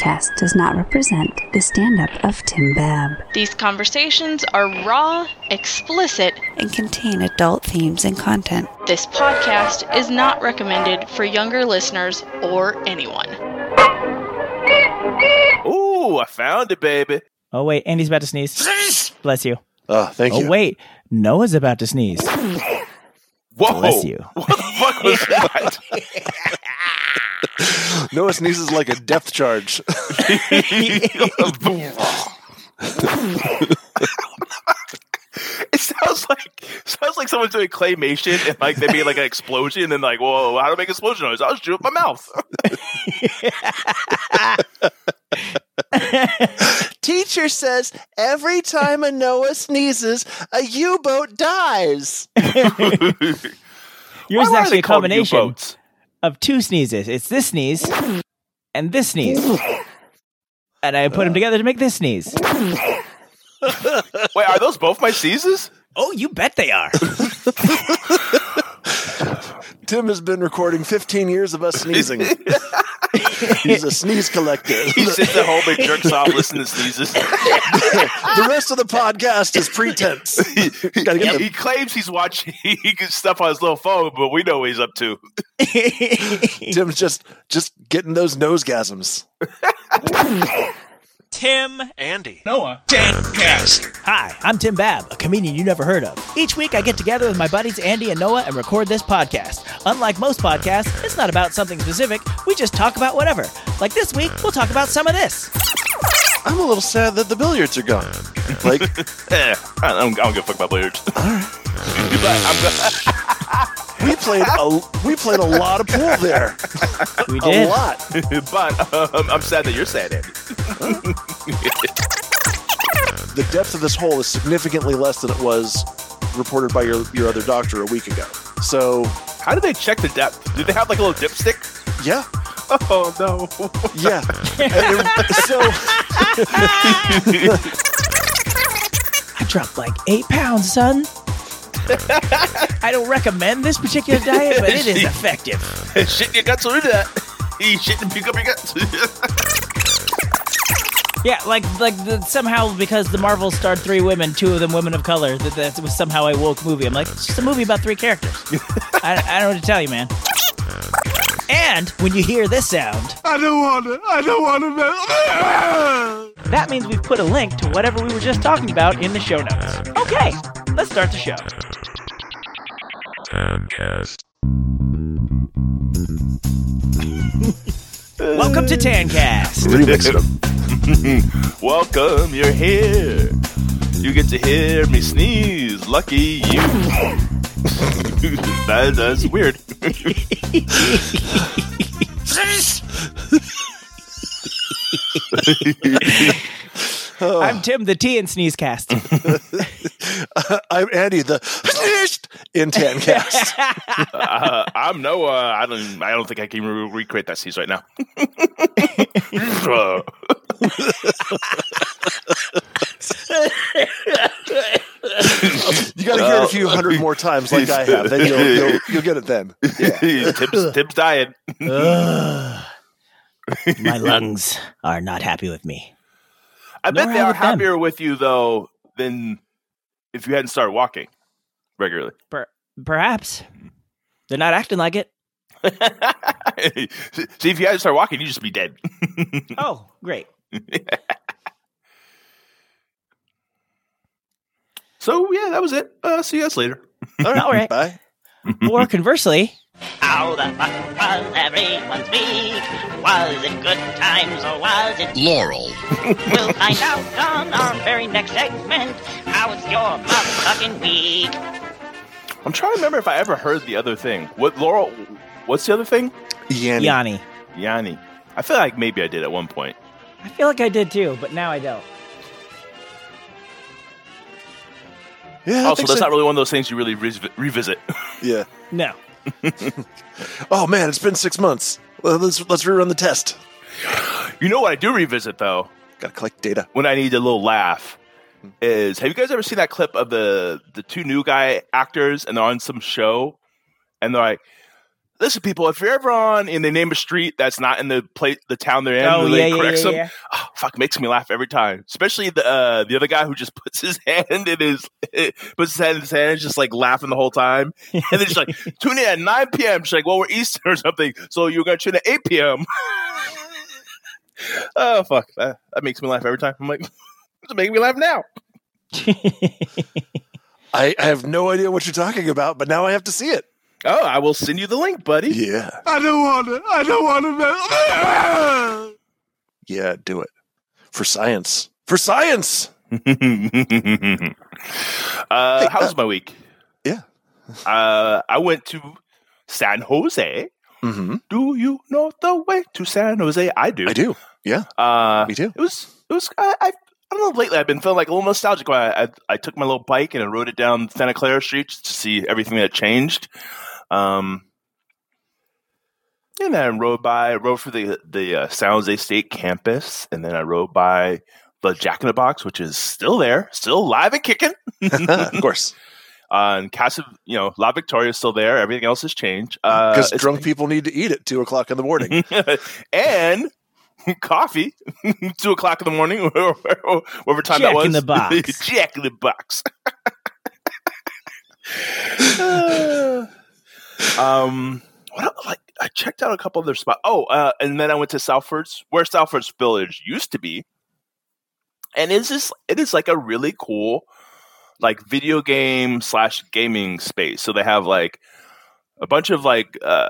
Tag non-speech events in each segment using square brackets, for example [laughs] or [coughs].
Tancast does not represent the stand up of Tim Babb These conversations are raw, explicit, and contain adult themes and content. This podcast is not recommended for younger listeners or anyone. Ooh, I found it, baby. Oh wait, Andy's about to sneeze. Bless you. Oh, thank Oh you. wait, Noah's about to sneeze. Whoa. Bless you. [laughs] What the fuck was [laughs] that? [laughs] Noah sneezes like a depth charge. [laughs] it sounds like sounds like someone's doing claymation and like they made like an explosion and then like, whoa, how to make explosion noise? I'll just do it with my mouth. [laughs] Teacher says every time a Noah sneezes, a U boat dies. [laughs] Yours is Why are actually a combination of two sneezes. It's this sneeze and this sneeze. And I put them together to make this sneeze. [laughs] Wait, are those both my sneezes? Oh, you bet they are. [laughs] Tim has been recording 15 years of us sneezing. [laughs] He's a sneeze collector. He sits at home and jerks off listening to sneezes. the rest of the podcast is pretense. Gotta he, he claims he's watching he stuff on his little phone, but we know what he's up to. Tim's just just getting those nosegasms. Tim. Andy. Noah. Tancast. Hi, I'm Tim Babb, a comedian you never heard of. Each week I get together with my buddies Andy and Noah and record this podcast. Unlike most podcasts, it's not about something specific, we just talk about whatever. Like this week, we'll talk about some of this. I'm a little sad that the billiards are gone. Like, [laughs] Eh, I don't, I don't give a fuck about billiards. [laughs] [laughs] we played a we played a lot of pool there. We did A lot. [laughs] but um, I'm sad that you're sad, Andy. [laughs] The depth of this hole is significantly less than it was reported by your your other doctor a week ago. So, How do they check the depth? Do they have like a little dipstick? yeah. Oh no! Yeah. It- so [laughs] I dropped like eight pounds, son. [laughs] I don't recommend this particular diet, but it is [laughs] effective. shit your guts through that. [laughs] You shit and pick up your guts. Yeah, like like the, somehow because the Marvel starred three women, two of them women of color, that that was somehow a woke movie. I'm like, it's just a movie about three characters. I, I don't know what to tell you, man. And when you hear this sound, I don't want to. I don't want to. that means we've put a link to whatever we were just talking about in the show notes. Okay, let's start the show. Tancast. Welcome to Tancast. remixed them. [laughs] Welcome, you're here. You get to hear me sneeze. Lucky you. [laughs] that, that's weird. [laughs] I'm Tim, the T in Sneezecast. [laughs] I'm Andy, the in Tancast. Uh, I'm Noah. I don't. I don't think I can re- recreate that sneeze right now. You got to hear it a few hundred more times, like I have. Then you'll [laughs] you'll, you'll get it then. Tim's, Tim's dying. Ugh. My lungs are not happy with me. I bet they I are with them. happier with you though than if you hadn't started walking regularly. Per- perhaps. They're not acting like it. [laughs] See, if you hadn't started walking, you'd just be dead. [laughs] Oh, great. [laughs] so yeah, that was it. Uh, see you guys later. All right. All right. [laughs] Bye. or conversely, How the fuck was everyone's week? Was it good times or was it Laurel. [laughs] We'll find out on our very next segment. How was your motherfucking week? I'm trying to remember if I ever heard the other thing. What Laurel? What's the other thing? Yanny. Yanny. Yanny. I feel like maybe I did at one point. I feel like I did too, but now I don't. Yeah. I Also, that's so. not really one of those things you really re- revisit. [laughs] Yeah. No. [laughs] Oh man, it's been six months. Let's let's rerun the test. You know what I do revisit though? Got to collect data. when I need a little laugh is have you guys ever seen that clip of the the two new guy actors and they're on some show and they're like listen, people, if you're ever on and they name a street that's not in the place, the town they're in, Oh, and they yeah, yeah, correct yeah, them, yeah. [sighs] oh, fuck, makes me laugh every time. Especially the uh, the other guy who just [laughs] puts his hand in his [laughs] puts his hand in his hand, and just like laughing the whole time, and then just like [laughs] tune in at 9 p.m. She's like, well, we're Eastern or something, so you're gonna tune in at 8 p.m. oh fuck, that, that makes me laugh every time. I'm like, it's making me laugh now. I, I have no idea what you're talking about, but now I have to see it. Oh, I will send you the link, buddy. Yeah. I don't want to. I don't want to. Yeah, do it. For science. For science. [laughs] uh, how was my week? Yeah. Uh, I went to San Jose. Mm-hmm. Do you know the way to San Jose? I do. I do. Yeah. Uh, Me too. It was. It was. I. I I don't know. Lately, I've been feeling like a little nostalgic. When I, I I took my little bike and I rode it down Santa Clara Street just to see everything that changed. Um, and then I rode by. I rode for the the uh, San Jose State campus, and then I rode by the Jack in the Box, which is still there, still live and kicking. [laughs] of course. [laughs] Uh, and Casa, you know, La Victoria is still there. Everything else has changed. Uh, Because it's- drunk people need to eat at two o'clock in the morning. [laughs] and coffee, two o'clock in the morning, whatever time that Jack was. in the Box. Jack in the box. [sighs] um, what like I checked out a couple of their spots. Oh, uh, and then I went to South First, where South First Village used to be, and it's just it is like a really cool, like video game slash gaming space. So they have like a bunch of like uh,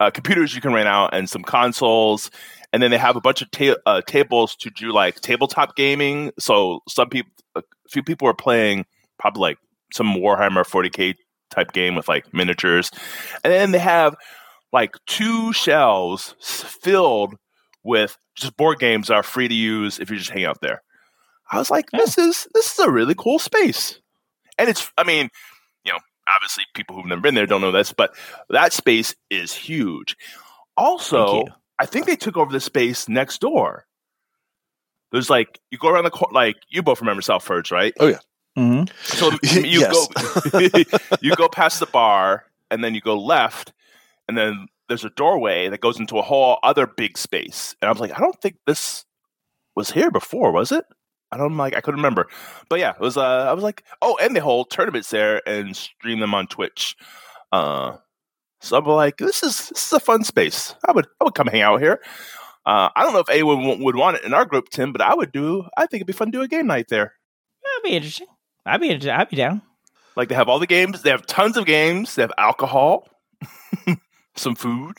uh, computers you can rent out and some consoles, and then they have a bunch of ta- uh, tables to do like tabletop gaming. So some people, a few people are playing probably like some Warhammer 40k type game with like miniatures, and then they have like two shelves filled with just board games that are free to use if you just hang out there. I was like, this is this is a really cool space, and it's I mean, you know, obviously people who've never been there don't know this, but that space is huge. Also, I think they took over the space next door. There's like you go around the corner, like you both remember South First, right? Oh, Mhm. So you go [laughs] you go past the bar and then you go left and then there's a doorway that goes into a whole other big space. And I was like, I don't think this was here before, was it? I don't like I couldn't remember. But yeah, it was uh I was like, oh, and they hold tournaments there and stream them on Twitch. Uh so I'm like, this is this is a fun space. I would I would come hang out here. Uh, I don't know if anyone would, would want it in our group, Tim, but I would do. I think it'd be fun to do a game night there. That'd be interesting. I'd be I'd be down. Like they have all the games. They have tons of games. They have alcohol, [laughs] some food.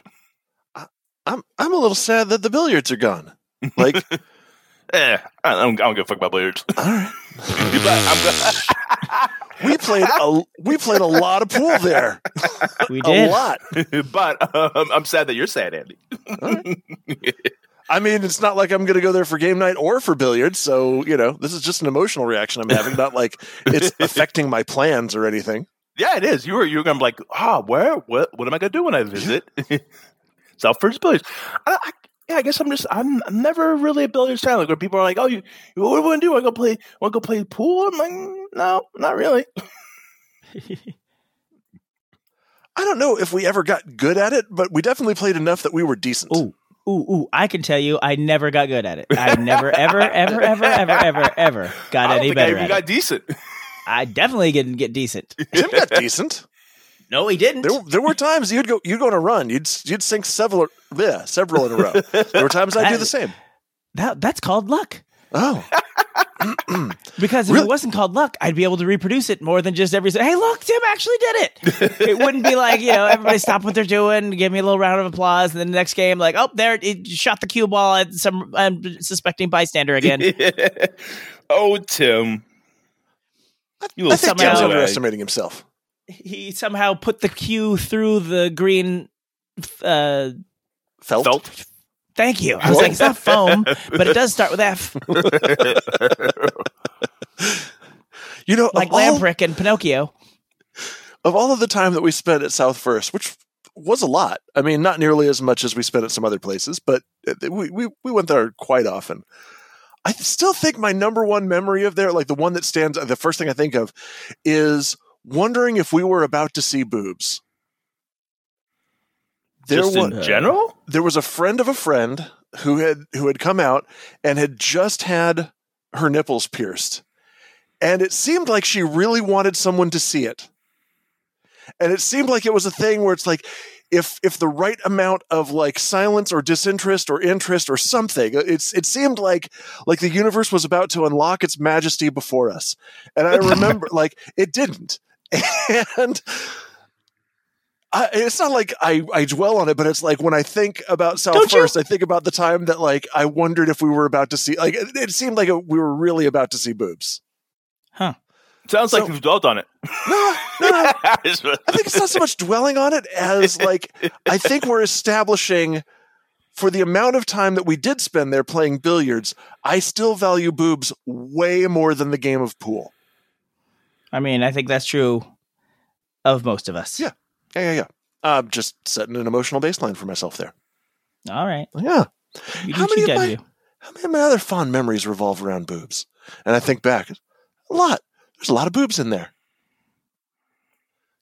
I'm I'm a little sad that the billiards are gone. Like, [laughs] Eh, I don't, I don't give a fuck about billiards. [laughs] all right. I'm We played a we played a lot of pool there. We did A lot. but um, I'm sad that you're sad, Andy. I mean, it's not like I'm going to go there for game night or for billiards. So, you know, this is just an emotional reaction I'm having, not like it's [laughs] affecting my plans or anything. yeah, it is. You were you were gonna be like, ah, where? What? What am I gonna do when I visit? [laughs] South First Billiards. I, I, yeah, I guess I'm just I'm, I'm never really a billiards fan. Like where people are like, oh, you what do you want to do? To go play? Want to go play pool? I'm like, "Mm, no, not really. [laughs] I don't know if we ever got good at it, but we definitely played enough that we were decent. Ooh, ooh, ooh! I can tell you, I never got good at it. I never, ever, ever, ever, ever, ever, ever got I don't any think I better even at got it. decent. I definitely didn't get decent. [laughs] Tim got decent. No, he didn't. There, there were times you'd go you'd go on a run. You'd you'd sink several yeah, several in a row. There were times I'd do the same. That that's called luck. Oh, [clears throat] Because if Really? it wasn't called luck, I'd be able to reproduce it more than just every. Hey, look, Tim actually did it. [laughs] it wouldn't be like you know everybody stop what they're doing, give me a little round of applause, and then the next game, like, oh, there, it shot the cue ball at some unsuspecting bystander again. [laughs] oh, Tim. You I think Tim's underestimating himself. he somehow put the cue through the green. Uh, Felt. Felt. Thank you. I was like, it's not foam, but it does start with F, [laughs] You know, like of all, and Pinocchio. of all of the time that we spent at South First, which was a lot. I mean, not nearly as much as we spent at some other places, but we we, we went there quite often. I still think my number one memory of there, like the one that stands, the first thing I think of, is wondering if we were about to see boobs. There Just in was general? there was a friend of a friend who had who had come out and had just had her nipples pierced. And it seemed like she really wanted someone to see it. And it seemed like it was a thing where it's like if if the right amount of like silence or disinterest or interest or something uh, it's it seemed like like the universe was about to unlock its majesty before us and i [laughs] remember like it didn't [laughs] and I, it's not like I, I dwell on it, but it's like when I think about South Don't you- First, I think about the time that like I wondered if we were about to see like it, it seemed like we were really about to see boobs. Huh. Sounds like you've dwelt on it. [laughs] No, no, no. I think it's not so much [laughs] dwelling on it as like I think we're establishing for the amount of time that we did spend there playing billiards, I still value boobs way more than the game of pool. I mean, I think that's true of most of us. Yeah. Yeah, yeah, yeah. I'm just setting an emotional baseline for myself there. All right. Yeah. You How many you of my- How many of my other fond memories revolve around boobs? And I think back, a lot. There's a lot of boobs in there.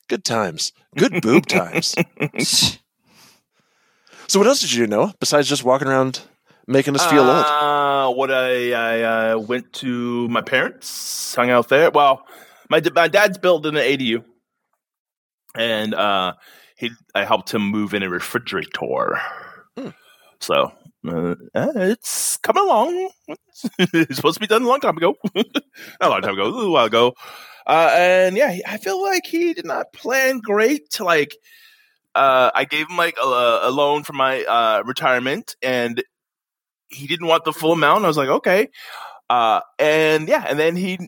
Good times. Good boob times. [laughs] So what else did you do, Noah, besides just walking around making us feel old? Uh, what I I uh, went to my parents, hung out there. Well, my my dad's building an ADU, and uh, he I helped him move in a refrigerator. Hmm. So uh, uh, it's coming along. it's supposed to be done a long time ago, not [laughs] a long time ago, a little while ago. Uh, and yeah, I feel like he did not plan great to like. Uh, I gave him like a, a loan for my uh, retirement, and he didn't want the full amount. I was like, okay. Uh, and yeah, and then he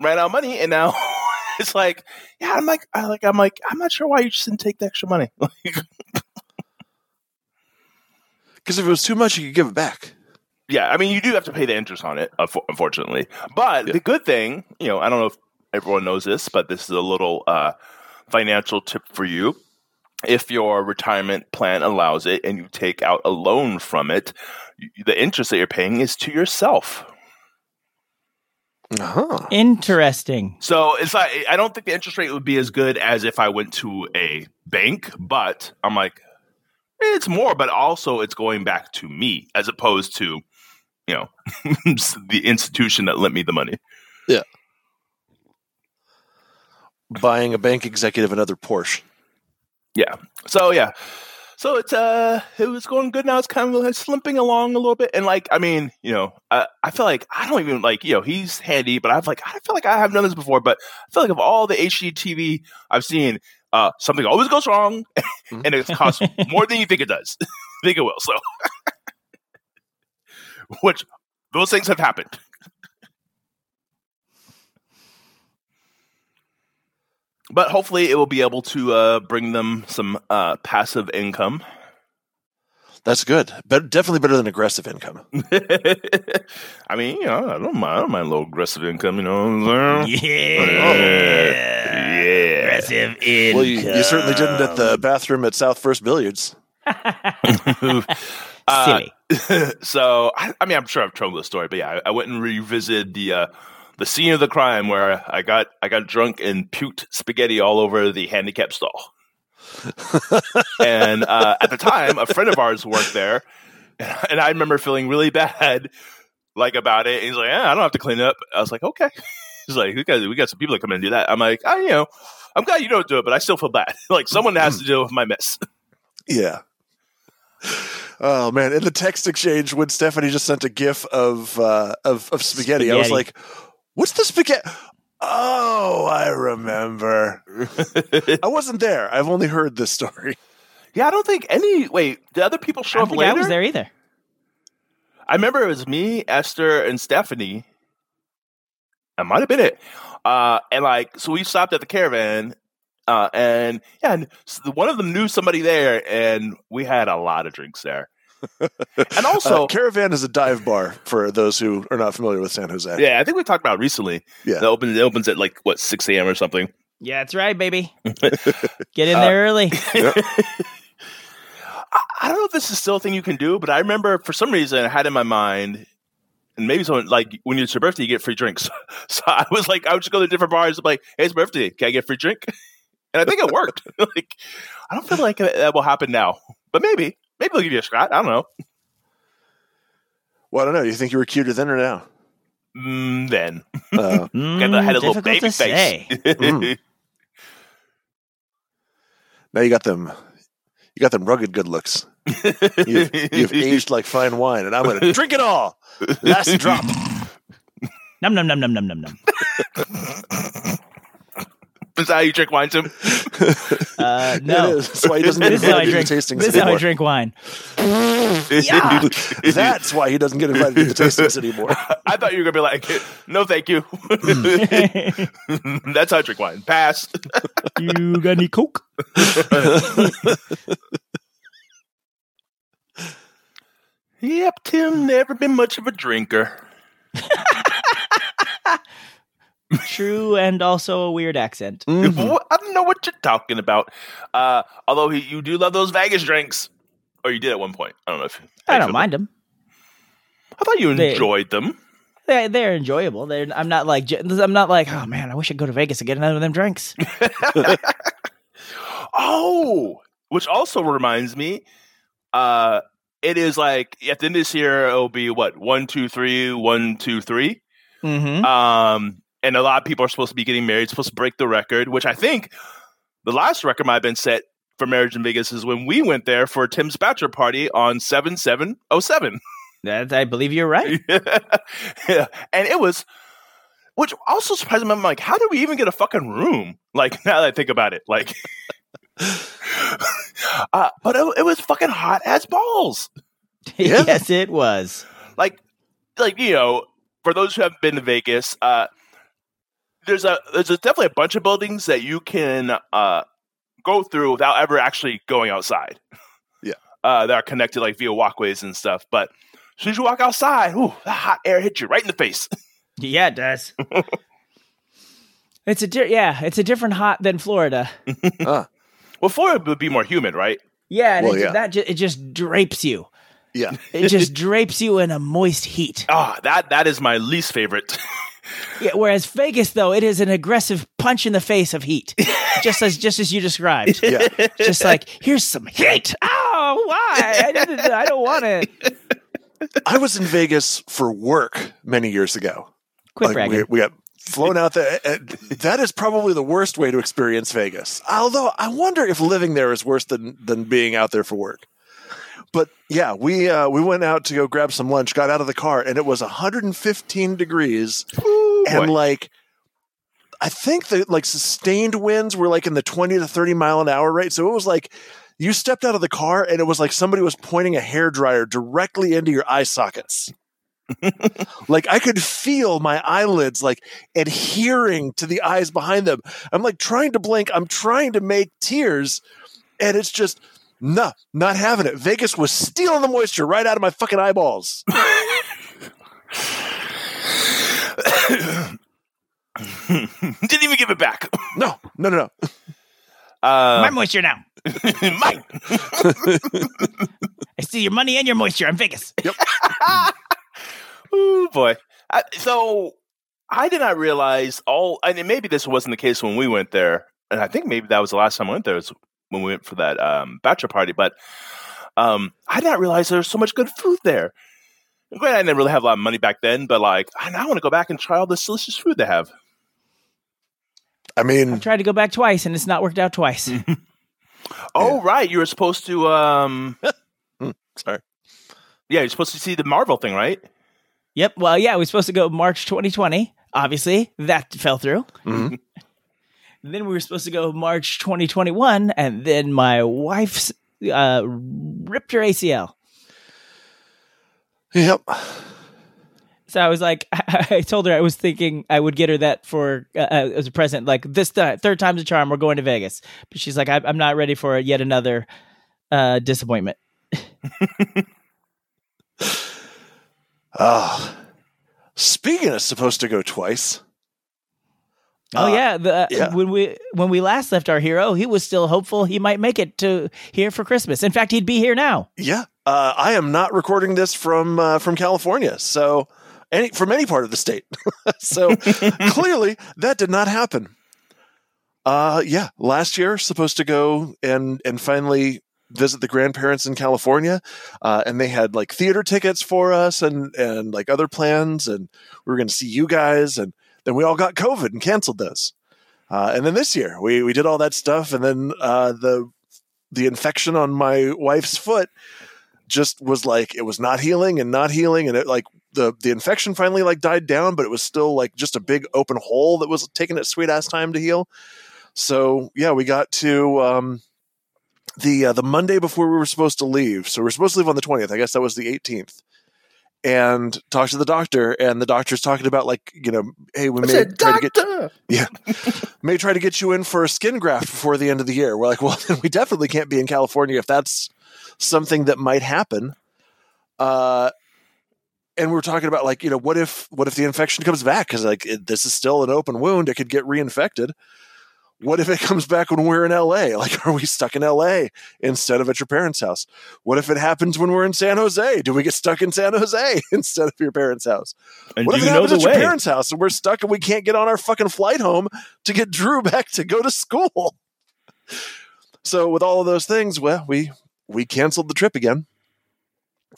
ran out of money, and now [laughs] [laughs] it's like, yeah, I'm like, I like, I'm like, I'm not sure why you just didn't take the extra money. [laughs] Because if it was too much, you could give it back. yeah, I mean, you do have to pay the interest on it, unfortunately. But the good thing, you know, I don't know if everyone knows this, but this is a little uh, financial tip for you. If your retirement plan allows it, and you take out a loan from it, the interest that you're paying is to yourself. Uh-huh. Interesting. So it's like I don't think the interest rate would be as good as if I went to a bank, but I'm like, eh, it's more, but also it's going back to me as opposed to, you know, [laughs] the institution that lent me the money. Yeah. Buying a bank executive another Porsche. Yeah. So yeah. So it's uh it was going good now. It's kind of like slimping along a little bit. And like I mean, you know, I, I feel like I don't even like, you know, he's handy, but I've like I feel like I have done this before, but I feel like of all the HGTV I've seen, uh something always goes wrong [laughs] and it costs more than you think it does. [laughs] think it will. So [laughs] which those things have happened. But hopefully, it will be able to uh, bring them some uh, passive income. That's good. But definitely better than aggressive income. [laughs] I mean, you know, I don't mind. I don't mind a little aggressive income. You know, Yeah. yeah. Aggressive income. Well, you, you certainly didn't at the bathroom at South First Billiards. [laughs] Uh, Silly. [laughs] so, I, I mean, I'm sure I've told this story, but yeah, I, I went and revisited the uh, the scene of the crime where I got I got drunk and puked spaghetti all over the handicap stall. [laughs] and uh, at the time, a friend of ours worked there, and I remember feeling really bad, like about it. And he's like, "Yeah, I don't have to clean up." I was like, "Okay." [laughs] He's like, "We got we got some people that come in and do that." I'm like, "I you know, I'm glad you don't do it, but I still feel bad. [laughs] like someone has to deal with my mess." Yeah. Oh man! In the text exchange, when Stephanie just sent a GIF of uh, of, of spaghetti, I was like, "What's the spaghetti?" Oh, I remember. I wasn't there. I've only heard this story. yeah, I don't think any. Wait, did other people show I up don't think I was there either. I remember it was me, Esther, and Stephanie. That might have been it. Uh, and like, so we stopped at the caravan, uh, and yeah, and s- one of them knew somebody there, and we had a lot of drinks there. And also, Uh, Caravan is a dive bar for those who are not familiar with San Jose. yeah, I think we talked about it recently. Yeah. It opens, it opens at like what six a.m. or something. Yeah, that's right, baby. [laughs] Get in there early. [laughs] I, I don't know if this is still a thing you can do, but I remember for some reason I had in my mind, and maybe someone like when it's your birthday, you get free drinks. [laughs] So I was like, I would just go to different bars. I'm like, hey, it's my birthday. Can I get a free drink? And I think it worked. like, I don't feel like that will happen now. but maybe maybe they'll give you a shot. I don't know. Well, I don't know. You think you were cuter then or now? Mm, then Uh, [laughs] Got the- had a little baby to face. say. [laughs] Mm. now you got them. You got them rugged good looks. You've, you've [laughs] aged like fine wine, and I'm going to drink it all. Last drop. Num num num num num num num. Is that how you drink wine, Tim? [laughs] Uh, no. That's why he doesn't get This is how I invited to the drink. tastings This is how I anymore. drink wine. [laughs] That's why he doesn't get invited to the tastings [laughs] anymore. I thought you were gonna be like, no, thank you. That's how I drink wine. Pass. you got any coke? Yep, Tim never been much of a drinker. True, and also a weird accent. Mhm. I don't know what you're talking about. Uh, although he, you do love those Vegas drinks, or you did at one point. I don't know if I don't mind them. I thought you They- enjoyed them. They're, they're enjoyable. They're, I'm not like j- I'm not like oh man, I wish I'd go to Vegas and get another of them drinks. [laughs] [laughs] Oh, which also reminds me, uh, it is like at the end of this year it'll be what one, two, three, one, two, three. Mm-hmm. Um, and a lot of people are supposed to be getting married, supposed to break the record, which I think the last record might have been set for marriage in Vegas is when we went there for Tim's bachelor party on seven seven oh seven. [laughs] That I believe you're right. [laughs] yeah. And it was, which also surprised me. I'm like, how did we even get a fucking room? Like, [laughs] now that I think about it, like, uh, but it, it was fucking hot as balls. Yeah. yes, it was. Like, like you know, for those who haven't been to Vegas, uh, there's a there's a, definitely a bunch of buildings that you can uh go through without ever actually going outside. Yeah. [laughs] uh, that are connected like via walkways and stuff. But as soon as you walk outside, ooh, that hot air hits you right in the face. [laughs] Yeah, it does. it's a di- yeah, it's a different hot than Florida. [laughs] Ah, Well, Florida would be more humid, right? Yeah, and Well, it, yeah. that ju- it just drapes you. yeah. It just drapes you in a moist heat. Ah, that that is my least favorite. Yeah, whereas Vegas, though, it is an aggressive punch in the face of heat, just as just as you described. Yeah. Just like here's some heat. Oh, why? I, didn't, I don't want it. I was in Vegas for work many years ago. Quit Like, bragging. we, we got flown out there. That is probably the worst way to experience Vegas. Although I wonder if living there is worse than than being out there for work. But yeah, we uh, we went out to go grab some lunch, got out of the car, and it was 115 degrees, and boy. like I think the like sustained winds were like in the 20 to 30 mile an hour rate. So it was like you stepped out of the car and it was like somebody was pointing a hair dryer directly into your eye sockets. [laughs] like I could feel my eyelids like adhering to the eyes behind them. I'm like trying to blink, I'm trying to make tears, and it's just no, not having it. Vegas was stealing the moisture right out of my fucking eyeballs. [laughs] Didn't even give it back. No, no, no, no. My Uh, moisture now. [laughs] mine. [laughs] I see your money and your moisture. I'm Vegas. Ooh, boy. I, so I did not realize all, and maybe this wasn't the case when we went there, and I think maybe that was the last time I went there was when we went for that um, bachelor party. But um, I did not realize there was so much good food there. Granted, I didn't really have a lot of money back then, but like I now want to go back and try all this delicious food they have. I mean, I Tried to go back twice, and it's not worked out twice. [laughs] Oh, right, you were supposed to. Um, [laughs] sorry. yeah, you're supposed to see the Marvel thing, right? yep. Well, yeah, we are supposed to go March 2020. Obviously, that fell through. [laughs] Mhm. Then we were supposed to go March 2021, and then my wife's uh, ripped her ACL. Yep. So I was like, [laughs] I told her I was thinking I would get her that for uh, uh, as a present. Like this th- third time's a charm. We're going to Vegas, but she's like, I- I'm not ready for yet another uh, disappointment. Oh, [laughs] speaking of supposed to go twice. Oh Uh, yeah, the, yeah. when we when we last left our hero, he was still hopeful he might make it to here for Christmas. In fact, he'd be here now. Yeah, uh, I am not recording this from uh, from California, so any from any part of the state. [laughs] so [laughs] clearly that did not happen. Uh, yeah, last year supposed to go and and finally visit the grandparents in California, uh, and they had like theater tickets for us and and like other plans, and we were going to see you guys, and then we all got COVID and canceled those. Uh, and then this year we we did all that stuff, and then uh, the the infection on my wife's foot just was like it was not healing and not healing, and it like the the infection finally like died down, but it was still like just a big open hole that was taking its sweet ass time to heal. So yeah, we got to um, the uh, the Monday before we were supposed to leave. So we are supposed to leave on the twentieth. I guess that was the eighteenth. And talked to the doctor, and the doctor's talking about like you know, hey, we I may said, try to get yeah, [laughs] may try to get you in for a skin graft before the end of the year. We're like, well, then [laughs] we definitely can't be in California if that's something that might happen. Uh, and we are talking about like, you know, what if what if the infection comes back because like it, this is still an open wound, it could get reinfected. What if it comes back when we're in LA? [laughs] Like, are we stuck in LA instead of at your parents' house? What if it happens when we're in San Jose? Do we get stuck in San Jose [laughs] instead of your parents' house? And what do if it know happens the at your parents' house and we're stuck and we can't get on our fucking flight home to get Drew [laughs] back to go to school? So with all of those things, well, we we canceled the trip again.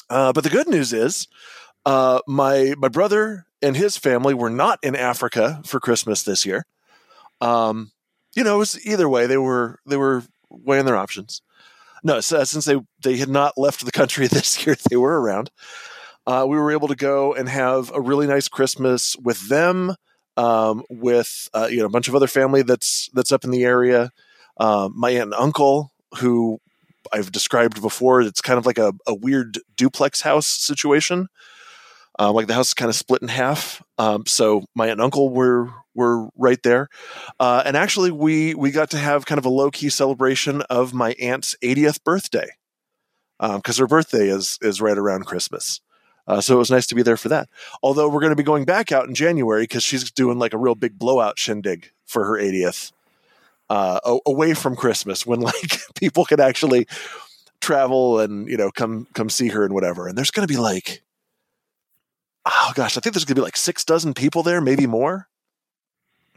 Uh, but the good news is, uh, my my brother and his family were not in Africa for Christmas this year. Um, you know, it was either way. They were they were weighing their options. No, so, since they they had not left the country [laughs] this year, they were around. Uh, we were able to go and have a really nice Christmas with them, um, with uh, you know a bunch of other family that's that's up in the area. Um, my aunt and uncle, who I've described before, it's kind of like a, a weird duplex house situation. Uh, like the house is kind of split in half. Um, so my aunt and uncle were were right there, uh, and actually we we got to have kind of a low key celebration of my aunt's 80th birthday because her birthday is is right around Christmas. Uh, so it was nice to be there for that. Although we're going to be going back out in January because she's doing like a real big blowout shindig for her 80th, uh, away from Christmas when [laughs] like people can actually travel and you know come come see her and whatever. And there's going to be like, oh gosh, I think there's going to be like six dozen people there, maybe more.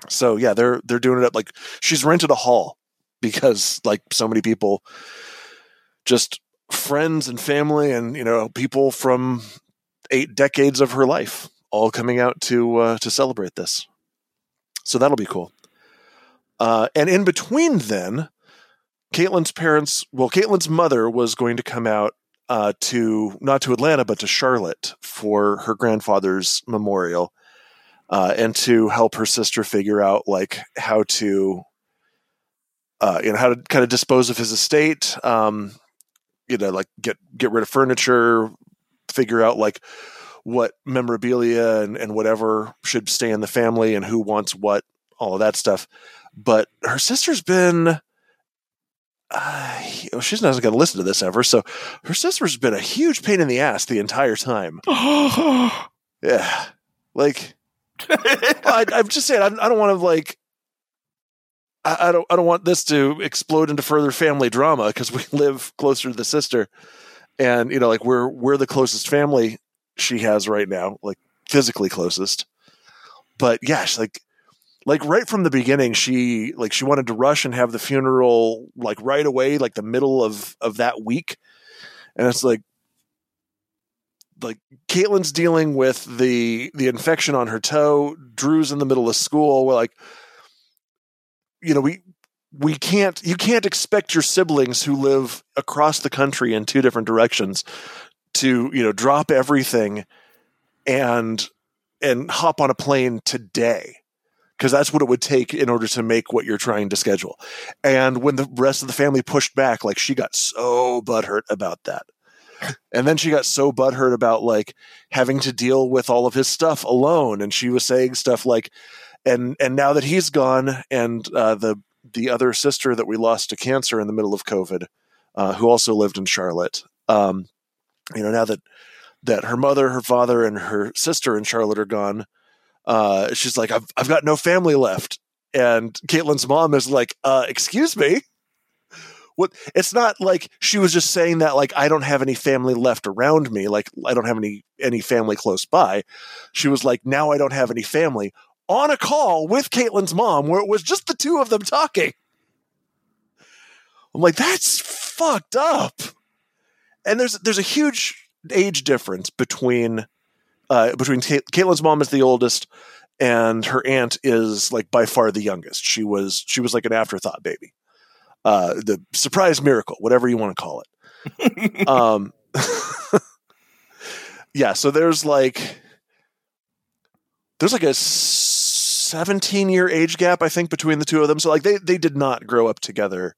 So yeah, they're they're doing it up like she's rented a hall because like so many people, just friends and family and you know people from eight decades of her life all coming out to uh, to celebrate this. So that'll be cool. Uh, and in between then, Caitlin's parents, well, Caitlin's mother was going to come out uh, to not to Atlanta but to Charlotte for her grandfather's memorial, uh, and to help her sister figure out like how to, uh, you know, how to kind of dispose of his estate. Um, you know, like get get rid of furniture, figure out like what memorabilia and, and whatever should stay in the family and who wants what, all of that stuff. But her sister's been uh, she's not going to listen to this ever. So her sister's been a huge pain in the ass the entire time. [gasps] yeah, like I, I'm just saying, I, I don't want to like. I, I don't. I don't want this to explode into further family drama because we live closer to the sister, and you know, like we're we're the closest family she has right now, like physically closest. But yeah, like like right from the beginning she like she wanted to rush and have the funeral like right away like the middle of of that week and it's like like Caitlin's dealing with the the infection on her toe Drew's in the middle of school we're like you know we we can't you can't expect your siblings who live across the country in two different directions to you know drop everything and and hop on a plane today because that's what it would take in order to make what you're trying to schedule. And when the rest of the family pushed back, like she got so butthurt about that. And then she got so butthurt about like having to deal with all of his stuff alone. And she was saying stuff like, and and now that he's gone, and uh, the the other sister that we lost to cancer in the middle of COVID, uh, who also lived in Charlotte, um, you know, now that that her mother, her father, and her sister in Charlotte are gone, uh, she's like, I've, I've got no family left. And Caitlin's mom is like, uh, excuse me. What? It's not like she was just saying that, like, I don't have any family left around me. Like, I don't have any, any family close by. She was like, now I don't have any family on a call with Caitlin's mom where it was just the two of them talking. I'm like, that's fucked up. And there's there's a huge age difference between uh, between Ca- Caitlin's mom is the oldest, and her aunt is like by far the youngest. She was she was like an afterthought baby, uh, the surprise miracle, whatever you want to call it. [laughs] um, [laughs] yeah. So there's like there's like a 17 year age gap, I think, between the two of them. So like they they did not grow up together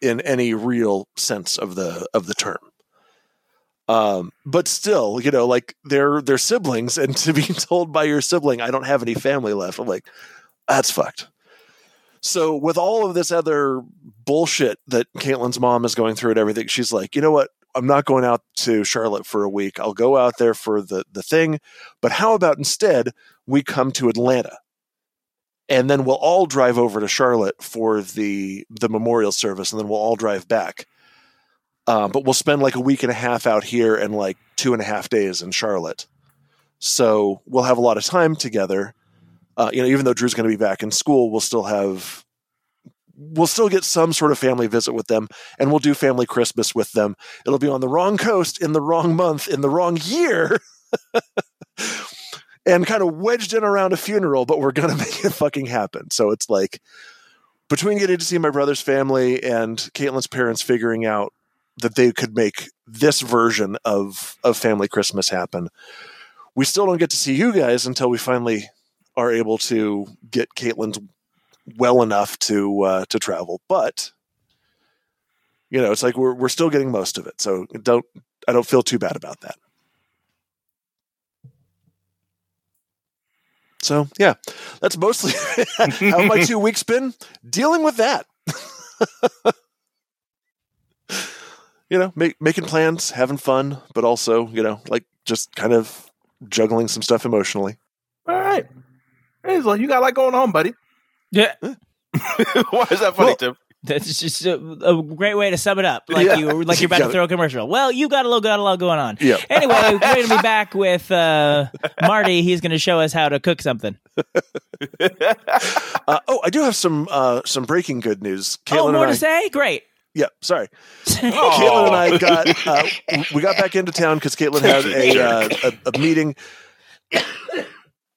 in any real sense of the of the term. Um, but still, you know, like they're they're siblings, and to be [laughs] told by your sibling, I don't have any family left, I'm like, that's fucked. So with all of this other bullshit that Caitlin's mom is going through and everything, she's like, you know what? I'm not going out to Charlotte for a week. I'll go out there for the the thing. But how about instead we come to Atlanta? And then we'll all drive over to Charlotte for the the memorial service, and then we'll all drive back. Um, but we'll spend like a week and a half out here and like two and a half days in Charlotte. So we'll have a lot of time together. Uh, you know, even though Drew's going to be back in school, we'll still have we'll still get some sort of family visit with them and we'll do family christmas with them. It'll be on the wrong coast in the wrong month in the wrong year. [laughs] And kind of wedged in around a funeral but we're gonna [laughs] make it fucking happen. So it's like between getting to see my brother's family and caitlin's parents figuring out that they could make this version of of family christmas happen we still don't get to see you guys until we finally are able to get caitlin's well enough to uh, to travel, but you know, it's like we're we're still getting most of it. So don't I don't feel too bad about that. So yeah, that's mostly [laughs] how my two weeks been dealing with that. [laughs] you know, make, making plans, having fun, but also you know, like just kind of juggling some stuff emotionally. All right. Hey, well, you got a lot going on, buddy. Yeah. [laughs] Why is that funny, Well, Tim? That's just a, a great way to sum it up. Like Yeah. you, [laughs] like you're about You to throw a commercial. Well, you got a lot, got a lot going on. Yeah. Anyway, [laughs] we're going to be back with uh, Marty. He's going to show us how to cook something. Uh, oh, I do have some uh, some breaking good news. Caitlin oh, more I, to say? Great. Yeah, sorry. Caitlin and I got uh, we got back into town because Caitlin had a, uh, a a meeting. [sighs]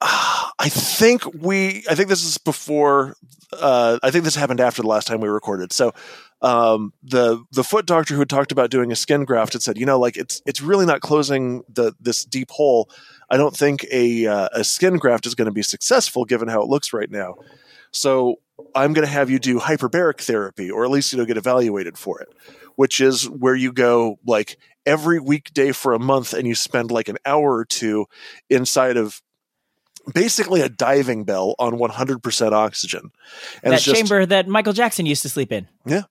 I think we. I think this is before. Uh, I think this happened after the last time we recorded. So, um, the the foot doctor who talked about doing a skin graft had said, you know, like it's it's really not closing the this deep hole. I don't think a uh, a skin graft is going to be successful given how it looks right now. So I'm going to have you do hyperbaric therapy, or at least you know get evaluated for it, which is where you go like every weekday for a month, and you spend like an hour or two inside of basically a diving bell on 100% oxygen, and that it's just chamber that Michael Jackson used to sleep in. yeah,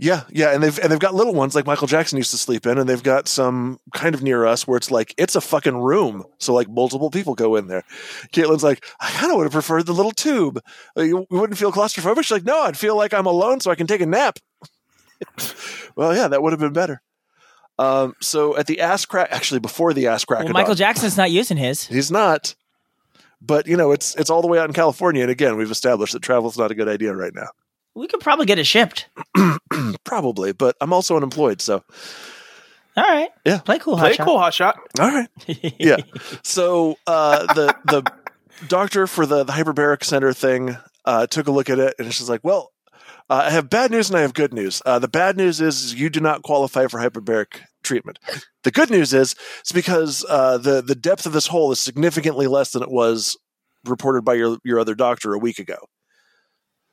yeah, yeah, and they've and they've got little ones like Michael Jackson used to sleep in, and they've got some kind of near us where it's like it's a fucking room, so like multiple people go in there. Caitlin's like, I kind of would have preferred the little tube. Uh, You, you wouldn't feel claustrophobic. She's like, No, I'd feel like I'm alone, so I can take a nap. [laughs] well, yeah, that would have been better. Um, so at the ass crack, actually before the ass crack, Well, Michael Jackson's not using his. he's not. But you know, it's it's all the way out in California, and again, we've established that travel's not a good idea right now. We could probably get it shipped. [clears throat] Probably, but I'm also unemployed, so All right. Yeah. Play cool, Play hotshot. cool, hot shot. all right. [laughs] yeah. So uh, the the doctor for the, the hyperbaric center thing uh, took a look at it and she's like, "Well, uh, I have bad news and I have good news. Uh, the bad news is you do not qualify for hyperbaric treatment. The good news is it's because uh, the the depth of this hole is significantly less than it was reported by your your other doctor a week ago.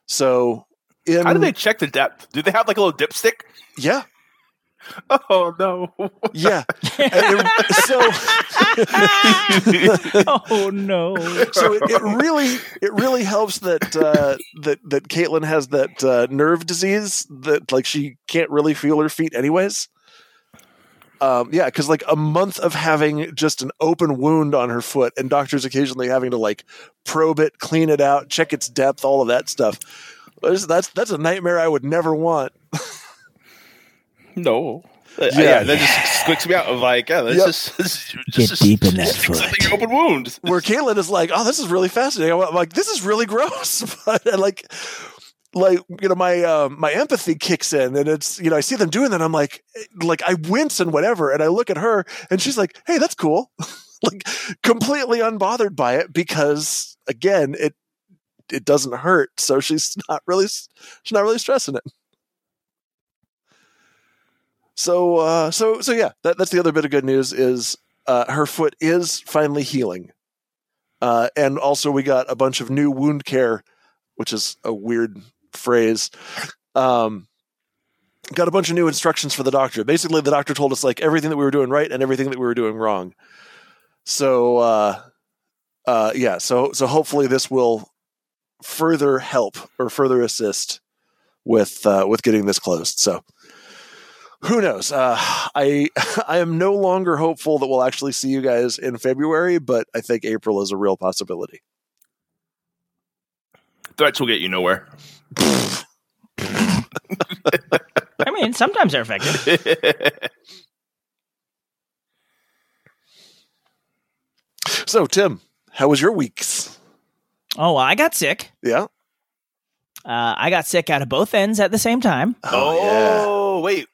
So." In, How do they check the depth? Do they have like a little dipstick? Yeah, Oh no! yeah. It- so [laughs] oh no. so it, it really it really helps that uh, that that Caitlin has that uh, nerve disease that like she can't really feel her feet anyways. Um, yeah, because like a month of having just an open wound on her foot, and doctors occasionally having to like probe it, clean it out, check its depth, all of that stuff. That's that's, that's a nightmare I would never want. [laughs] no. Yeah. Yeah, that just squicks me out of like, yeah, that's Yep. just, [laughs] just, Get just deep in that foot. the open wound. where Caitlin is like, "Oh, this is really fascinating." I'm like, "This is really gross," [laughs] but and like, like you know my uh, my empathy kicks in and it's you know I see them doing that I'm like like I wince and whatever and I look at her and she's like hey that's cool [laughs] like completely unbothered by it because again it it doesn't hurt so she's not really she's not really stressing it so uh so so yeah that, that's the other bit of good news is uh her foot is finally healing uh and also we got a bunch of new wound care which is a weird phrase. Um, got a bunch of new instructions for the doctor. Basically, the doctor told us like everything that we were doing right and everything that we were doing wrong. So, uh, uh, yeah. So, so hopefully this will further help or further assist with uh, with getting this closed. So, who knows? Uh, I [laughs] I am no longer hopeful that we'll actually see you guys in February, but I think April is a real possibility. Threats will get you nowhere. I mean, sometimes they're effective. [laughs] So, Tim, how was your weeks? Oh, well, I got sick. Yeah. Uh, I got sick out of both ends at the same time. Oh, yeah wait.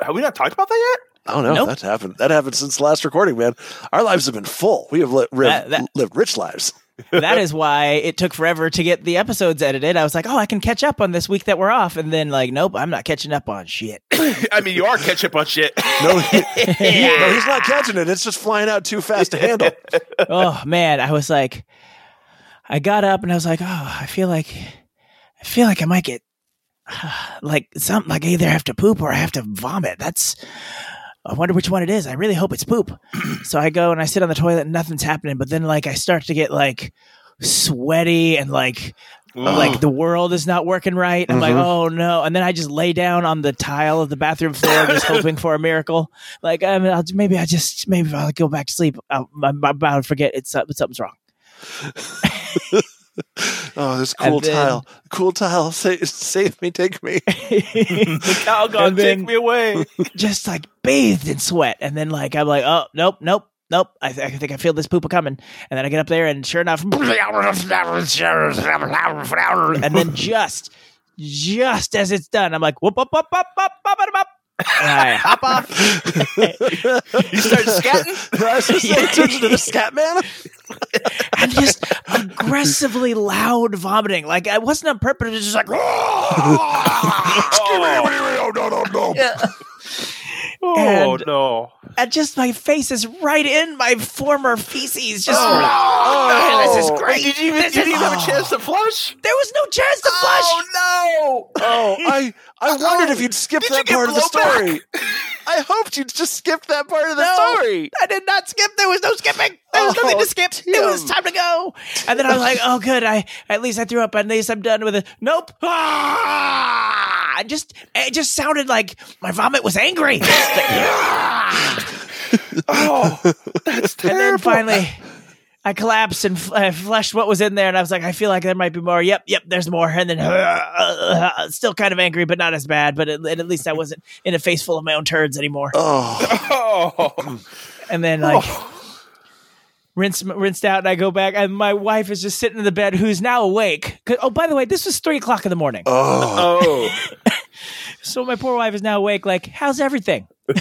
Have we not talked about that yet? I don't know. Nope. That's happened. That happened since the last recording, man. Our lives have been full. We have li- ri- That- that- lived rich lives. [laughs] that is why it took forever to get the episodes edited. I was like, oh, I can catch up on this week that we're off. And then, like, nope, I'm not catching up on shit. [coughs] I mean, you are catching up on shit. [laughs] No, he- [laughs] no, he's not catching it. It's just flying out too fast to handle. oh, man. I was like, I got up and I was like, oh, I feel like, I feel like I might get [sighs] like something like I either have to poop or I have to vomit. That's, I wonder which one it is. I really hope it's poop. [clears throat] so I go and I sit on the toilet and nothing's happening. But then, like, I start to get like sweaty and like, like the world is not working right. I'm like, Mhm. oh no! And then I just lay down on the tile of the bathroom floor, [laughs] just hoping for a miracle. Like, I mean, I'll, maybe I just maybe I'll go back to sleep. I'll, I'm about to forget it's something's wrong. [laughs] [laughs] oh, this cool then, tile. Cool tile. [laughs] Save, save me, take me. [laughs] the cow god, take me away. just like bathed in sweat. And then, like, I'm like, oh, nope, nope. Nope, I, th- I think I feel this poop coming, and then I get up there, and sure enough, and then just, just as it's done, I'm like, whoop, whoop, whoop, whoop, whoop, whoop, whoop, and I hop off. you start scatting. I was just yeah. attention to the scat man. I'm just aggressively loud vomiting. Like I wasn't on purpose. It was just like, Oh, no, no, no. Oh, And- no. and just my face is right in my former feces. Just Oh, ah, oh. this is great. Did you even, This did you is- even have a chance to flush? there was no chance to flush. Oh no! Oh, I, I wondered if you'd skip that you part of the story. [laughs] I hoped you'd just skip that part of the No. story. I did not skip. There was no skipping. There was nothing Oh, to skip. It was time to go. And then I was like, oh, good. I at least I threw up. At least I'm done with it. Nope. Ah! I just it just sounded like my vomit was angry. [laughs] [laughs] Oh, that's terrible. and then finally. I collapsed and f- I flushed what was in there, and I was like, I feel like there might be more. Yep, yep, there's more. And then, [laughs] still kind of angry, but not as bad. But at, at least I wasn't in a face full of my own turds anymore. Oh, Oh. [laughs] And then, like, oh. rinse, rinsed out, and I go back, and my wife is just sitting in the bed, who's now awake. Oh, by the way, this was three o'clock in the morning. oh. Oh. [laughs] So my poor wife is now awake. Like, how's everything? How's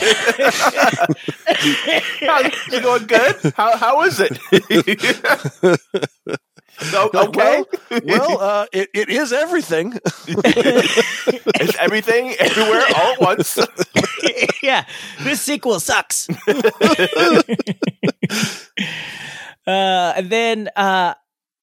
it going good? How, how is it? [laughs] So, okay. Well, well uh, it, it is everything. [laughs] It's everything, everywhere, all at once. [laughs] yeah, this sequel sucks. uh, and then uh,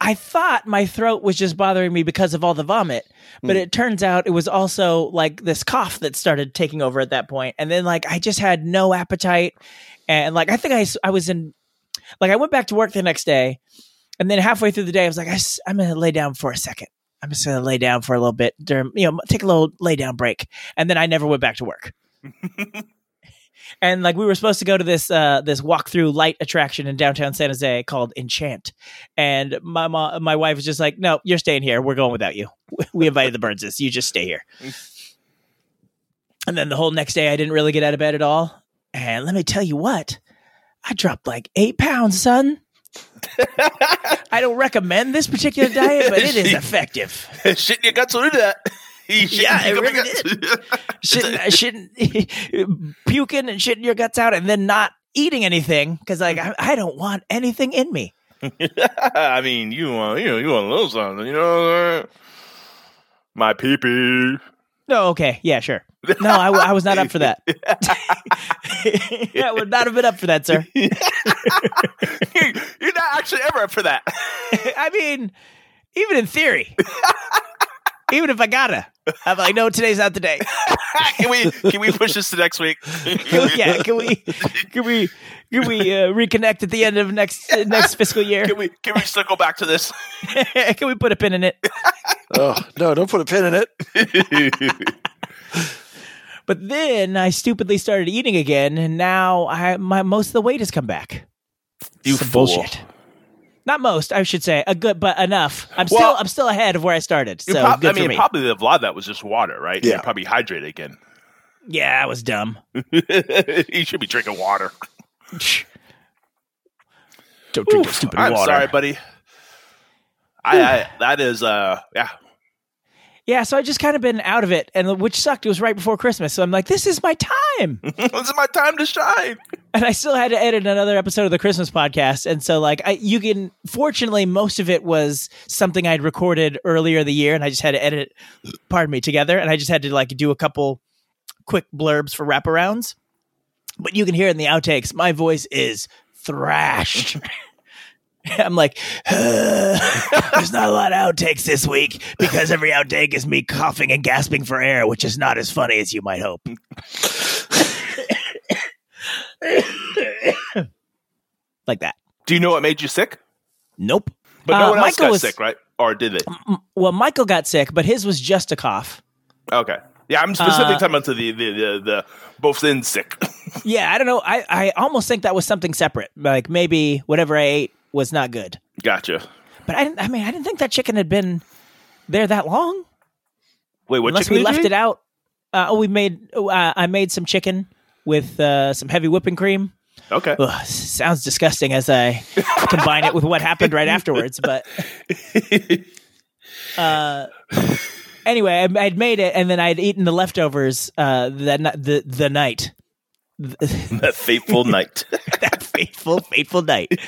I thought my throat was just bothering me because of all the vomit, but hmm. it turns out it was also like this cough that started taking over at that point. And then like I just had no appetite, and like I think I I was in like I went back to work the next day, and then halfway through the day I was like I'm gonna lay down for a second. I'm just gonna lay down for a little bit during you know take a little lay down break, and then I never went back to work [laughs] and like we were supposed to go to this uh this walk-through light attraction in downtown San Jose called Enchant, and my mom, my wife was just like, "No, you're staying here. We're going without you. [laughs] We invited the Burnses. You just stay here." and then the whole next day, I didn't really get out of bed at all. And let me tell you what, I dropped like eight pounds, son. [laughs] I don't recommend this particular diet, but it is [laughs] effective. shit your guts will do that. [laughs] Yeah, it really guts. Shitting, shitting, puking and shitting your guts out, and then not eating anything because, like, mm-hmm. I, I don't want anything in me. [laughs] I mean, you want you know you want a little something, you know. My pee pee. No, okay, yeah, sure. No, I was not up for that. [laughs] I would not have been up for that, sir. You're not actually ever up for that. I mean, even in theory, even if I gotta, I'm like, no, today's not the day. [laughs] can we can we push this to next week? [laughs] Yeah, can we, can we, can we uh, reconnect at the end of next uh, next fiscal year? Can we can we circle back to this? [laughs] can we put a pin in it? Oh no! Don't put a pin in it. But then I stupidly started eating again, and now I my most of the weight has come back. You Some fool. bullshit. Not most, I should say, a good, but enough. I'm Well- still I'm still ahead of where I started. So prob- good I mean, for me. probably a lot of that was just water, right? Yeah. You're probably hydrated again. yeah, I was dumb. [laughs] you should be drinking water. Don't drink Oof, the stupid I'm water. sorry, buddy. I, I that is uh yeah. Yeah, so I just kind of been out of it, and which sucked. It was right before Christmas, so I'm like, this is my time. [laughs] this is my time to shine. and I still had to edit another episode of the Christmas podcast, and so like I, you can. Fortunately, most of it was something I'd recorded earlier the year, and I just had to edit. Pardon me, together, and I just had to like do a couple quick blurbs for wraparounds. But you can hear in the outtakes, my voice is thrashed. [laughs] [laughs] I'm like, [laughs] there's not a lot of outtakes this week because every outtake is me coughing and gasping for air, which is not as funny as you might hope. [laughs] like that. Do you know what made you sick? Nope. But no Uh, one else Michael got was- sick, right? Or did they? Well, Michael got sick, but his was just a cough. Okay. Yeah, I'm specifically Uh, talking about the the the, the, the both in sick. Yeah, I don't know. I, I almost think that was something separate. Like maybe whatever I ate was not good. gotcha. But I didn't. I mean, I didn't think that chicken had been there that long. Wait, what Unless chicken we left it out. Uh, oh, we made. Uh, I made some chicken with uh, some heavy whipping cream. Okay. Ugh, sounds disgusting as I combine it with what happened right afterwards. But [laughs] uh, anyway, I, I'd made it, and then I'd eaten the leftovers uh, that the the night. that fateful night. [laughs] that fateful, fateful night.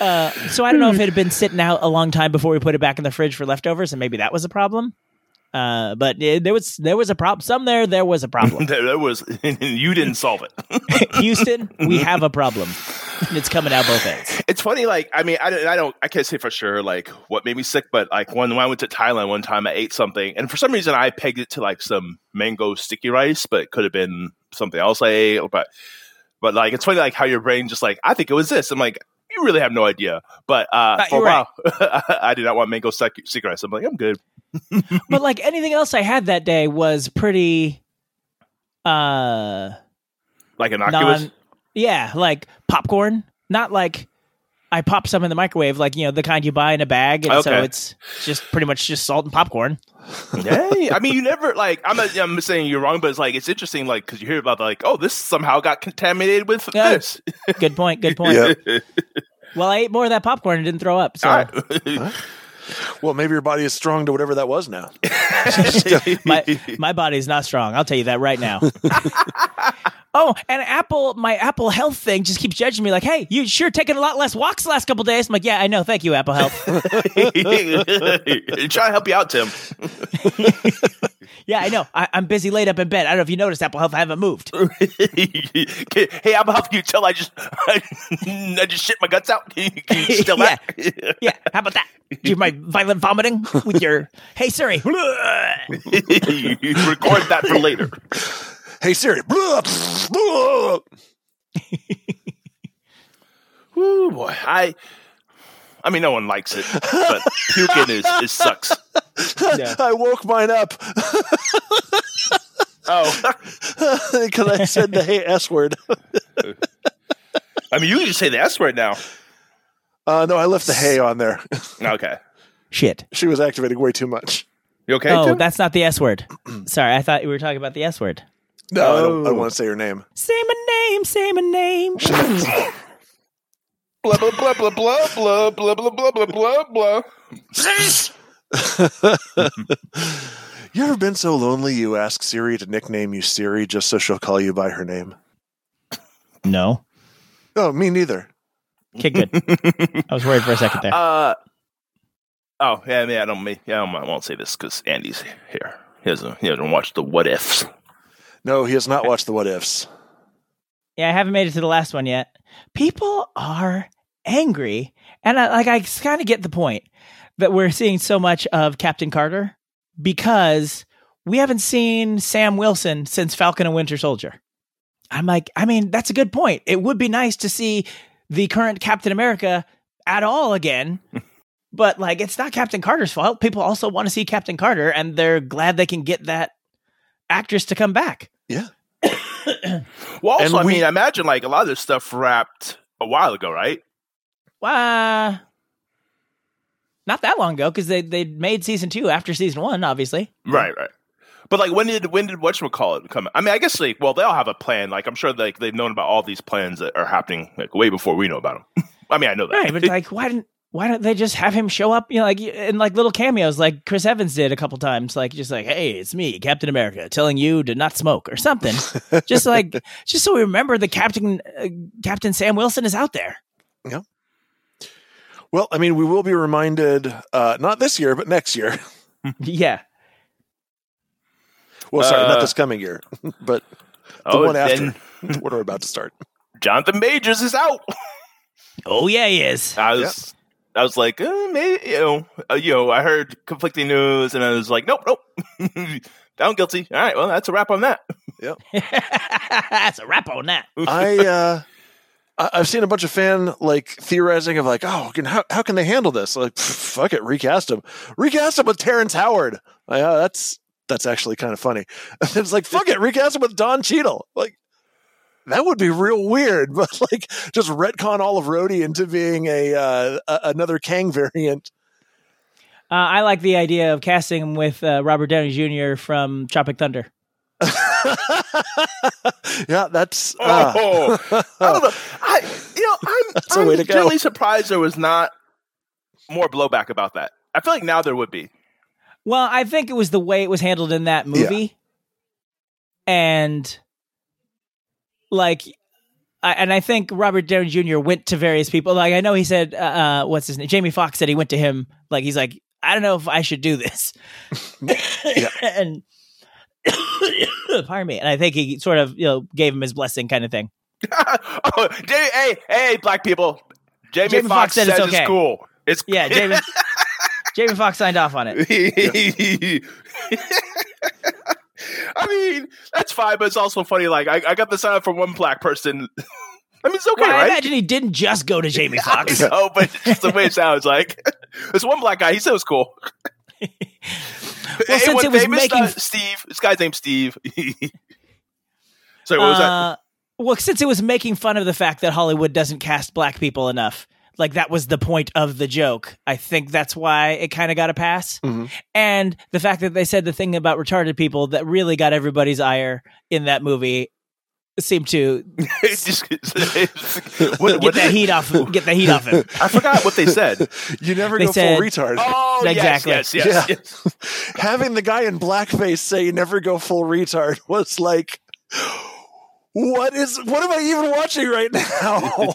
Uh, so I don't know if it had been sitting out a long time before we put it back in the fridge for leftovers, and maybe that was a problem. Uh, but uh, there was there was a problem. Some there there was a problem. [laughs] there, there was [laughs] you didn't solve it. [laughs] Houston, we have a problem, it's coming out both ends. It's funny, like I mean, I, don't- I don't, I can't say for sure like what made me sick, but like when, when I went to Thailand one time, I ate something, and for some reason I pegged it to like some mango sticky rice, but it could have been something else I ate. But but like it's funny, like how your brain just like I think it was this. I'm like, you really have no idea. But uh, for a you're right. [laughs] I did not want mango sticky rice. I'm like, I'm good. [laughs] But like anything else I had that day was pretty, uh, Like innocuous. non. Yeah, like popcorn, not like. I pop some in the microwave, like you know the kind you buy in a bag, and so it's just pretty much just salt and popcorn. yeah, I mean, you never like. I'm not. I'm saying you're wrong, but it's like it's interesting, like because you hear about like, oh, this somehow got contaminated with Yeah. this. Good point. Good point. Yeah. [laughs] Well, I ate more of that popcorn and didn't throw up. So All right. Well, maybe your body is strong to whatever that was now. [laughs] my my body's not strong. I'll tell you that right now. [laughs] oh, and Apple, my Apple Health thing just keeps judging me like, "Hey, you sure taking a lot less walks the last couple days?" I'm like, "Yeah, I know. Thank you, Apple Health." [laughs] [laughs] trying to help you out, Tim. [laughs] yeah, I know. I, I'm busy laid up in bed. I don't know if you noticed, Apple Health, I haven't moved. hey, I'm helping you tell I just I just shit my guts out. Can you, can you still Yeah. that? Yeah, how about that? Do you my violent vomiting with your Hey Siri? you record that for later. Hey Siri. Blah, [laughs] blah. Woo, boy, I. I mean, no one likes it, but puking is, is sucks. Yeah. I woke mine up [laughs] Oh, [laughs] because I said the hey S word. I mean, you can just say the S word now. Uh, no, I left the hey on there. Okay, Shit. she was activating way too much. you okay? oh, Tim? that's not the S word. [clears throat] Sorry, I thought we were talking about the S word. No, I don't, I Oh. don't want to say her name. Say my name, say my name. Blah blah blah blah blah blah blah blah blah blah blah blah. you ever been so lonely you ask Siri to nickname you Siri just so she'll call you by her name? No. Oh, me neither. Okay, good. I was worried for a second there. Uh oh yeah, yeah. I don't. Yeah, I, don't, I won't say this because Andy's here. He hasn't. He hasn't watched the what ifs. No, he has not watched the What Ifs. Yeah, I haven't made it to the last one yet. People are angry, and I, like I kind of get the point that we're seeing so much of Captain Carter because we haven't seen Sam Wilson since Falcon and Winter Soldier. I'm like, I mean, that's a good point. It would be nice to see the current Captain America at all again. [laughs] but like it's not Captain Carter's fault. People also want to see Captain Carter and they're glad they can get that actress to come back. Yeah. [coughs] Well, also, And I we- mean, I imagine like a lot of this stuff wrapped a while ago, right? Uh, not that long ago because they they made season two after season one, obviously. Right, right. But like, when did when did whatchamacallit come? I mean, I guess like, well, they all have a plan. Like, I'm sure like they've known about all these plans that are happening like way before we know about them. [laughs] I mean, I know that. Right, but [laughs] like, why didn't why don't they just have him show up? You know, like in like little cameos, like Chris Evans did a couple times, like just like, hey, it's me, Captain America, telling you to not smoke or something. [laughs] just like, just so we remember the Captain uh, Captain Sam Wilson is out there. Yeah. Well, I mean, we will be reminded, uh, not this year, but next year. [laughs] yeah, Well, sorry, not Uh, this coming year, [laughs] but the oh, one after. then what are about to start. Jonathan Majors is out. oh yeah, he is. I was, I was like, uh, maybe you know, uh, you know, I heard conflicting news, and I was like, nope, nope, [laughs] found guilty. All right, well, that's a wrap on that. Yep, [laughs] that's a wrap on that. [laughs] I uh I- I've seen a bunch of fan like theorizing of like, oh, can, how how can they handle this? Like, pff, fuck it, recast him, recast him with Terrence Howard. Like, oh, that's that's actually kind of funny. it's like, fuck it, recast him with Don Cheadle. Like, that would be real weird, [laughs] but like, just retcon all of Rhodey into being a, uh, a another Kang variant. Uh, I like the idea of casting him with uh, Robert Downey Jr. from Tropic Thunder. [laughs] yeah, that's uh, Oh, [laughs] I don't know. I, you know, I'm, That's a I'm way to go. generally surprised there was not more blowback about that. I feel like now there would be. Well, I think it was the way it was handled in that movie, and like, I, and I think Robert Downey Jr. went to various people. Like, I know he said, uh, uh, "What's his name?" Jamie Foxx said he went to him. Like, he's like, "I don't know if I should do this," [laughs] and [coughs] pardon me. And I think he sort of, you know, gave him his blessing, kind of thing. [laughs] oh, Jamie, hey, hey, black people. Jamie, Jamie Foxx Foxx said it's it's, okay. cool. It's Yeah, [laughs] Jamie. Jamie Foxx signed off on it. I mean, that's fine, but it's also funny. Like, I, I got the sign up from one black person. [laughs] I mean, it's okay, Well, I right? imagine he didn't just go to [laughs] Jamie Foxx. Know, but it's just the way it sounds like. [laughs] There's one black guy. He said it was cool. Well, since it was making- Uh, Steve. This guy's named Steve. Sorry, what was that? Uh, well, since it was making fun of the fact that Hollywood doesn't cast black people enough, like that was the point of the joke. I think that's why it kind of got a pass. Mhm. And the fact that they said the thing about retarded people that really got everybody's ire in that movie seemed to [laughs] It's just, [laughs] what, get what- that heat off. Get the heat off him. I forgot what they said. [laughs] you never They go said- full retard. Oh, Exactly. yes, yes, yes, Yeah. yes. having the guy in blackface say you never go full retard was like what is what am i even watching right now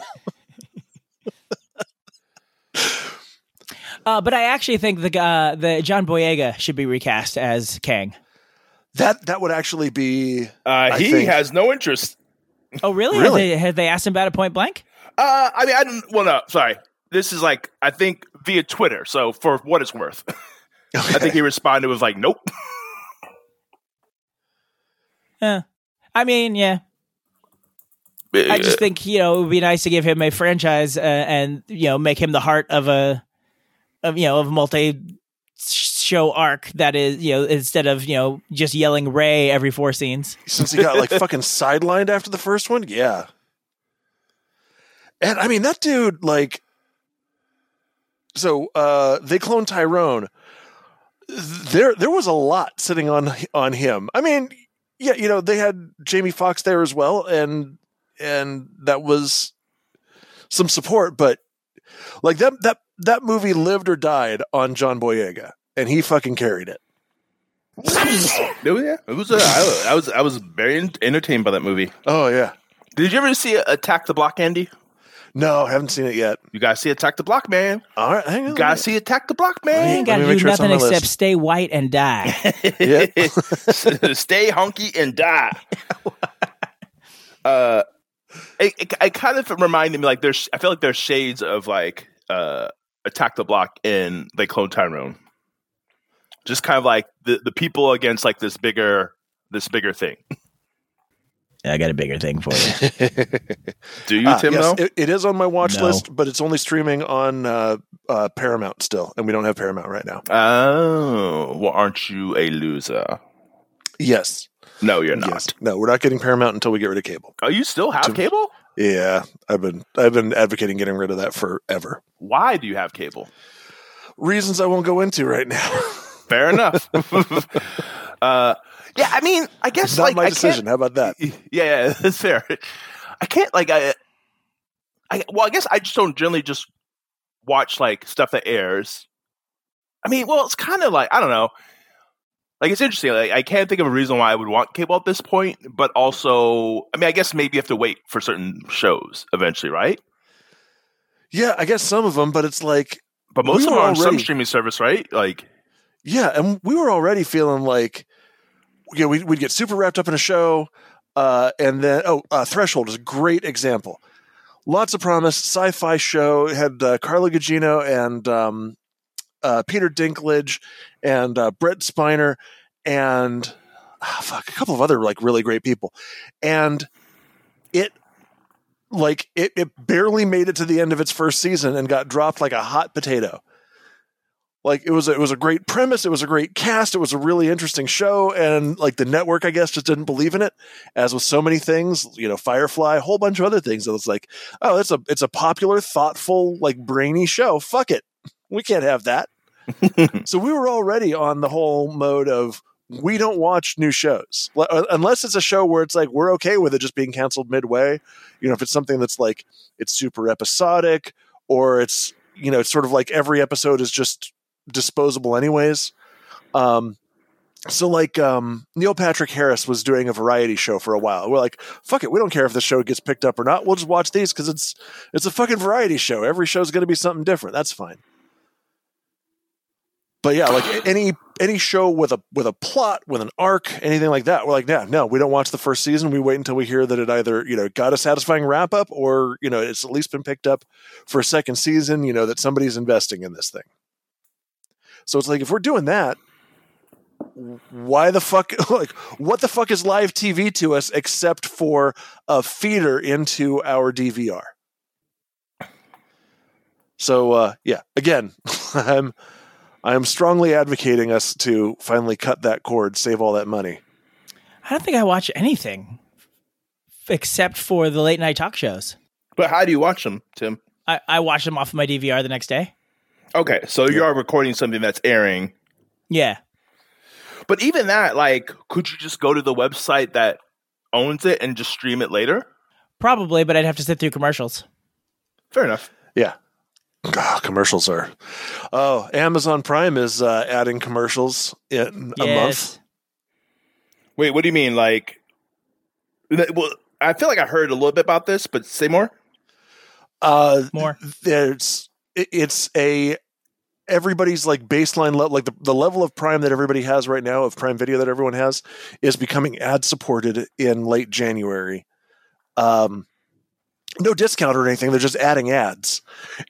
Uh, but I actually think the uh, the John Boyega should be recast as Kang. that that would actually be Uh, he think- has no interest. Oh, really? Really? Have they, have they asked him about it point blank? Uh, I mean, I didn't. Well, no, sorry. This is like I think via Twitter. So for what it's worth, [laughs] I think he responded with like, "Nope." Yeah. I mean, yeah. I just think you know it would be nice to give him a franchise uh, and you know make him the heart of a of you know of multi show arc that is you know instead of you know just yelling Rey every four scenes. since he got like [laughs] fucking sidelined after the first one? Yeah. And i mean that dude like so uh they cloned tyrone. There there was a lot sitting on on him. I mean yeah you know they had jamie Foxx there as well and and that was some support, but like that that that movie lived or died on John Boyega, and he fucking carried it. Oh, yeah, it was. Uh, I, I was. I was very entertained by that movie. Oh yeah, Did you ever see Attack the Block, Andy? no, haven't seen it yet. You guys see Attack the Block, man. All right, hang on. You guys see Attack the Block, man. You man. ain't gotta do sure nothing except list. stay white and die. [laughs] Yeah. [laughs] Stay honky and die. [laughs] uh, it, it, it kind of reminded me like there's. I feel like there's shades of like uh, Attack the Block in like Clone Tyrone. Just kind of like the the people against like this bigger this bigger thing. I got a bigger thing for you. [laughs] Do you, Ah, Tim? yes, though? it, it is on my watch No. list, but it's only streaming on uh, uh, Paramount still, and we don't have Paramount right now. Oh, well, aren't you a loser? Yes, No, you're not. yes, no, we're not getting Paramount until we get rid of cable. Oh, you still have To- cable? Yeah, I've been I've been advocating getting rid of that forever. Why do you have cable? Reasons I won't go into right now. [laughs] Fair enough. [laughs] uh, yeah, I mean, I guess It's not like my decision. How about that? [laughs] Yeah, yeah, that's fair. I can't like I, I well, I guess I just don't generally just watch like stuff that airs. I mean, well, it's kind of like I don't know. Like it's interesting. Like I can't think of a reason why I would want cable at this point, but also, I mean, I guess maybe you have to wait for certain shows eventually, right? Yeah, I guess some of them, but it's like But most We of them are on some streaming service, right? Like, Yeah, and we were already feeling like, you know, we'd, we'd get super wrapped up in a show, uh, and then oh, uh, Threshold is a great example. Lots of promise, sci-fi show had uh, Carla Gugino and um, uh, Peter Dinklage and uh, Brent Spiner and ah, fuck a couple of other like really great people, and it like it, it barely made it to the end of its first season and got dropped like a hot potato. Like it was a, it was a great premise it was a great cast it was a really interesting show and like the network i guess just didn't believe in it as with so many things you know firefly a whole bunch of other things it was like oh it's a it's a popular thoughtful like brainy show fuck it we can't have that [laughs] so we were already on the whole mode of we don't watch new shows. Uh, unless it's a show where it's like we're okay with it just being canceled midway. You know if it's something that's like it's super episodic or it's you know it's sort of like every episode is just disposable anyways. Um so like um neil patrick harris was doing a variety show for a while. We're like fuck it we don't care if the show gets picked up or not. We'll just watch these because it's it's a fucking variety show. Every show's going to be something different. That's fine but yeah like any any show with a with a plot with an arc anything like that we're like no no we don't watch the first season. We wait until we hear that it either you know got a satisfying wrap up or you know it's at least been picked up for a second season you know that somebody's investing in this thing. So it's like if we're doing that why the fuck [laughs] like what the fuck is live tv to us except for a feeder into our dvr so uh yeah again [laughs] i'm i'm strongly advocating us to finally cut that cord save all that money I don't think I watch anything except for the late night talk shows. but how do you watch them, Tim? I, I watch them off of my DVR the next day. Okay, so you are recording something that's airing, Yeah. but even that, like, could you just go to the website that owns it and just stream it later? Probably, but I'd have to sit through commercials. Fair enough. yeah Ah, commercials are oh amazon prime is uh, adding commercials in a month Wait, what do you mean? Like, well, I feel like I heard a little bit about this, but say more. uh More. there's it's a everybody's like baseline level like the, the level of prime that everybody has right now of prime video that everyone has is becoming ad supported in late january um no discount or anything. They're just adding ads.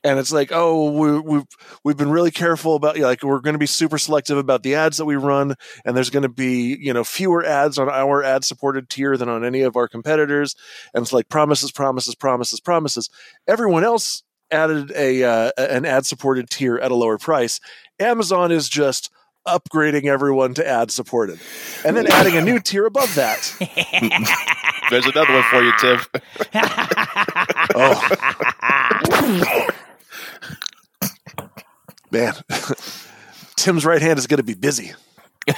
And it's like oh we, we've we've been really careful about like we're going to be super selective about the ads that we run and there's going to be you know fewer ads on our ad supported tier than on any of our competitors. And it's like promises promises promises promises. Everyone else added a uh, an ad supported tier at a lower price. Amazon is just upgrading everyone to ad supported and then adding a new tier above that [laughs] There's another one for you, Tim. oh [laughs] man tim's right hand is going to be busy [laughs]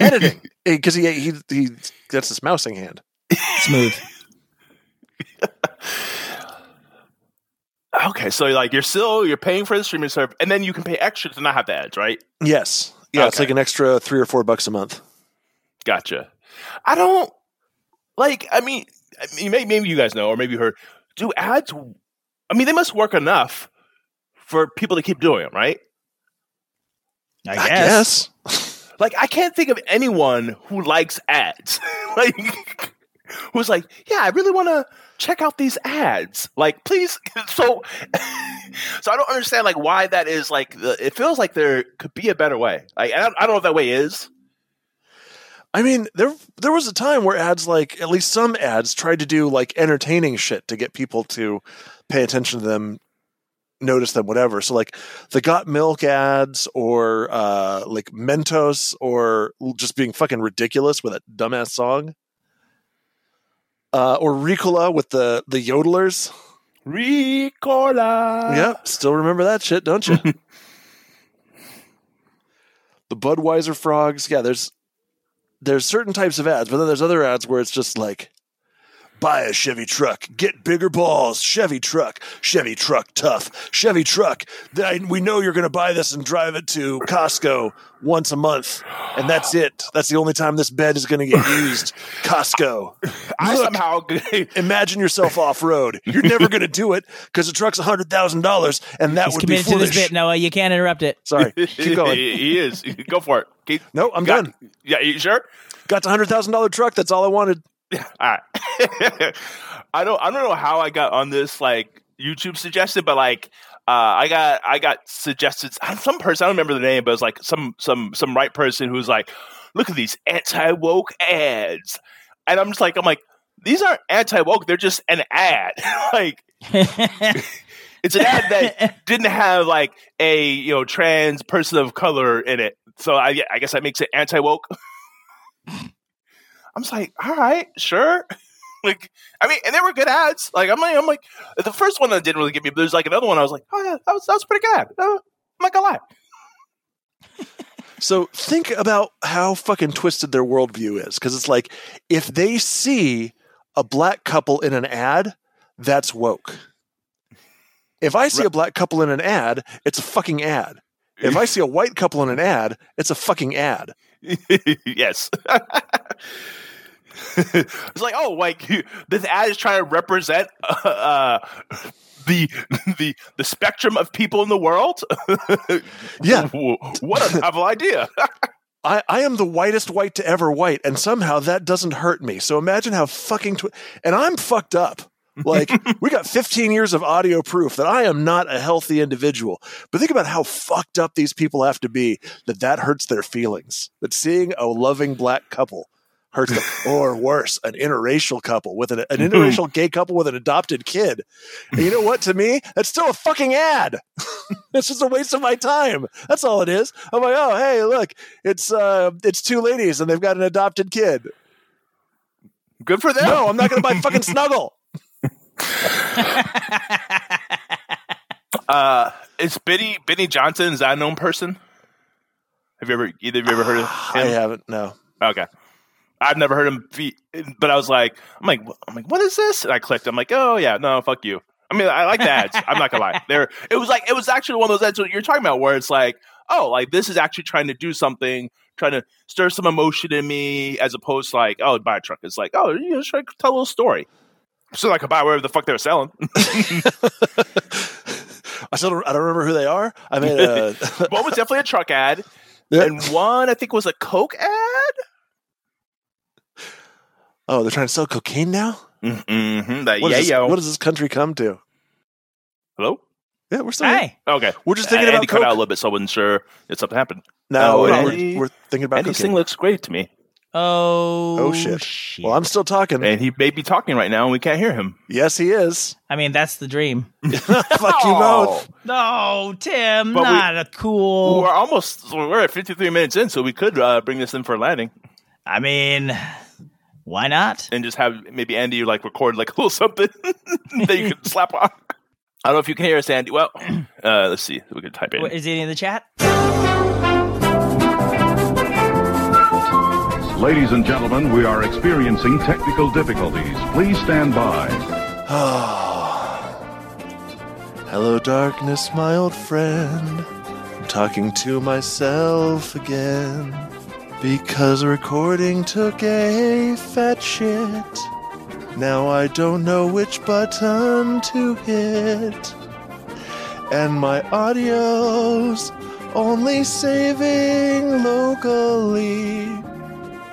editing because he, he he that's his mousing hand Smooth. [laughs] Okay, so like you're still you're paying for the streaming service, and then you can pay extra to not have the ads, right? Yes. Yeah, it's like an extra three or four bucks a month. Gotcha. I don't like. I mean, I mean, maybe, maybe you guys know, or maybe you heard. Do ads? I mean, they must work enough for people to keep doing them, right? I I guess. guess. Like, I can't think of anyone who likes ads. [laughs] like, who's like, yeah, I really want to check out these ads. Like, please. [laughs] So, [laughs] so I don't understand like why that is. Like, the, it feels like there could be a better way. Like, I don't, I don't know if that way is. I mean, there there was a time where ads like at least some ads tried to do like entertaining shit to get people to pay attention to them, notice them, whatever. So like the Got Milk ads or uh like Mentos or just being fucking ridiculous with a dumbass song. Uh, or Ricola with the the yodelers. Ricola. Yep, still remember that shit, don't you? [laughs] the Budweiser frogs. Yeah, there's there's certain types of ads, but then there's other ads where it's just like buy a Chevy truck, get bigger balls, Chevy truck, Chevy truck tough, Chevy truck. Th- We know you're going to buy this and drive it to Costco once a month, and that's it. That's the only time this bed is going to get used. Costco. [laughs] I Look, somehow imagine yourself off road. You're never going to do it because the truck's hundred thousand dollars, and that He's would be committed to foolish. this bit, Noah. You can't interrupt it. Sorry, [laughs] keep going. he, he is. Go for it. Keep, No, I'm got- done. Yeah, you sure? Got the hundred thousand dollar truck. That's all I wanted. [laughs] All right. [laughs] I don't. I don't know how I got on this like YouTube suggested, but like uh, I got I got suggested some person. I don't remember the name, but it was like some some some right person who's like, look at these anti woke ads, and I'm just like I'm like these aren't anti woke. They're just an ad. [laughs] like it's an ad that didn't have like a you know trans person of color in it. So I I guess that makes it anti woke. I'm just like, all right, sure. [laughs] like, I mean, and they were good ads. Like, I'm like, I'm like, the first one that didn't really get me, but there's like another one. I was like, oh yeah, that was that was pretty good. ad. Uh, I'm not gonna lie. So think about how fucking twisted their worldview is, because it's like if they see a black couple in an ad, that's woke. If I see a black couple in an ad, it's a fucking ad. If I see a white couple in an ad, it's a fucking ad. [laughs] yes. [laughs] [laughs] it's like, oh, like you, [laughs] this ad is trying to represent uh, [laughs] uh, the the the spectrum of people in the world. Yeah. what a novel idea. I, I am the whitest white to ever white, and somehow that doesn't hurt me. So imagine how fucking twi- and I'm fucked up. Like we got 15 years of audio proof that I am not a healthy individual. But think about how fucked up these people have to be that that hurts their feelings. That seeing a loving black couple hurts them, [laughs] or worse, an interracial couple with an, an [laughs] interracial gay couple with an adopted kid. And you know what? To me, that's still a fucking ad. [laughs] it's just a waste of my time. That's all it is. I'm like, oh, hey, look, it's uh, it's two ladies and they've got an adopted kid. Good for them. No, I'm not going to buy fucking Snuggle. Uh, is Benny Benny Johnson is that a known person? Have you ever either of you ever heard of [sighs] him? I haven't. No. Okay. I've never heard him be, but I was like, I'm like, I'm like, what is this? And I clicked. I'm like, oh yeah, no, fuck you. I mean, I like the ads. [laughs] I'm not gonna lie. There, it was like, it was actually one of those ads that you're talking about, where it's like, oh, like this is actually trying to do something, trying to stir some emotion in me, as opposed to like, oh, buy a truck. It's like, oh, you know, try to tell a little story. So I could buy whatever the fuck they were selling. [laughs] [laughs] I still don't, I don't remember who they are. I mean, uh, one was definitely a truck ad, and one I think was a Coke ad. Oh, they're trying to sell cocaine now. Mm-hmm. That What, yeah, this, yo. what does this country come to? Hello. Yeah, we're still here. Okay. We're just thinking about Andy about cut out a little bit, so I wasn't sure if something happened. No, Oh, we're, Andy- we're, we're thinking about Andy's cocaine. thing looks great to me, oh, Oh, shit. Well, I'm still talking. and he may be talking right now, and we can't hear him. Yes, he is. I mean, that's the dream. [laughs] Fuck you both. No, Tim, But we- not a cool. We're almost we're at 53 minutes in, so we could uh, bring this in for a landing I mean, why not? and just have maybe Andy like record like a little something [laughs] that you can slap on. I don't know if you can hear us, Andy. Well, [clears throat] uh, let's see. We can type in. What, is he in the chat? Ladies and gentlemen, we are experiencing technical difficulties. Please stand by. [sighs] Hello, darkness, my old friend. I'm talking to myself again. Because recording took a fat shit. Now I don't know which button to hit. And my audio's only saving locally.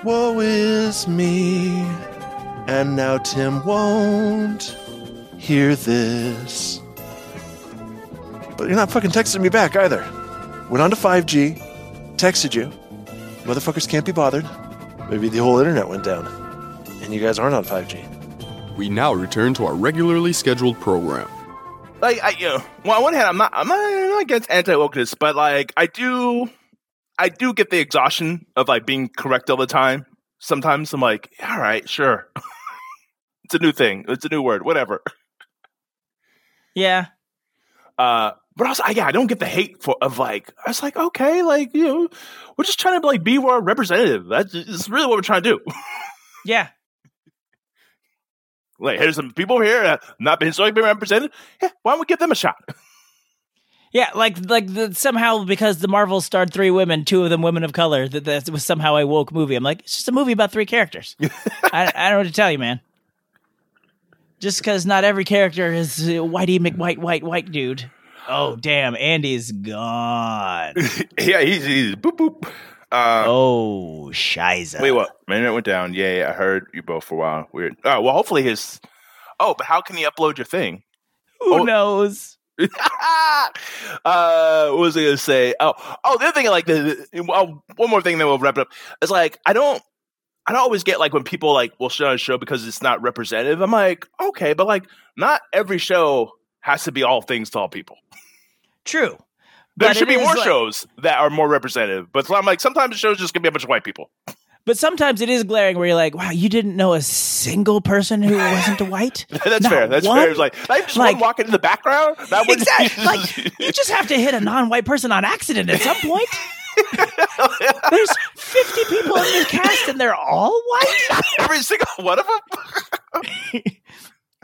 Woe is me. And now Tim won't hear this. But you're not fucking texting me back either. Went on to 5G, texted you. Motherfuckers can't be bothered. Maybe the whole internet went down. And you guys aren't on 5G. We now return to our regularly scheduled program. like I, you know, well, on one hand, I'm not, I'm not, I'm not against anti wokeness, but like I do, I do get the exhaustion of like being correct all the time. Sometimes I'm like, all right, sure, [laughs] it's a new thing, it's a new word, whatever. Yeah. Uh, but also, I, yeah, I don't get the hate for of like, I was like, okay, like you know, we're just trying to like be more representative. That's it's really what we're trying to do. [laughs] Yeah. like, here's some people here have not been historically been represented. Yeah, why don't we give them a shot? [laughs] Yeah, like like the, somehow because the Marvel starred three women, two of them women of color, that that was somehow a woke movie. I'm like, it's just a movie about three characters. [laughs] I, I don't know what to tell you, man. Just because not every character is uh, Whitey McWhite White White dude. Oh damn, Andy's gone. [laughs] yeah, he's, he's boop boop. Uh, oh, shiza. Wait, what? My internet went down. Yeah, yeah, I heard you both for a while. Weird. Oh, well, hopefully his. Oh, but how can he upload your thing? Who Oh. knows? [laughs] uh, what was I gonna say? Oh, oh, the other thing, like the, the well, one more thing, then we'll wrap it up. It's like I don't, I don't always get like when people like will show on a show because it's not representative. I'm like, okay, but like not every show has to be all things to all people. True. There But should be more like- shows that are more representative. But I'm like, sometimes the show's just gonna be a bunch of white people. But sometimes it is glaring where you're like, wow, you didn't know a single person who wasn't [laughs] white? That's Not fair. That's one? fair. It's like, like just Like- walking in the background. That would Exactly. Like you just have to hit a non-white person on accident at some point. [laughs] There's 50 people in the cast and they're all white. [laughs] every single one of them.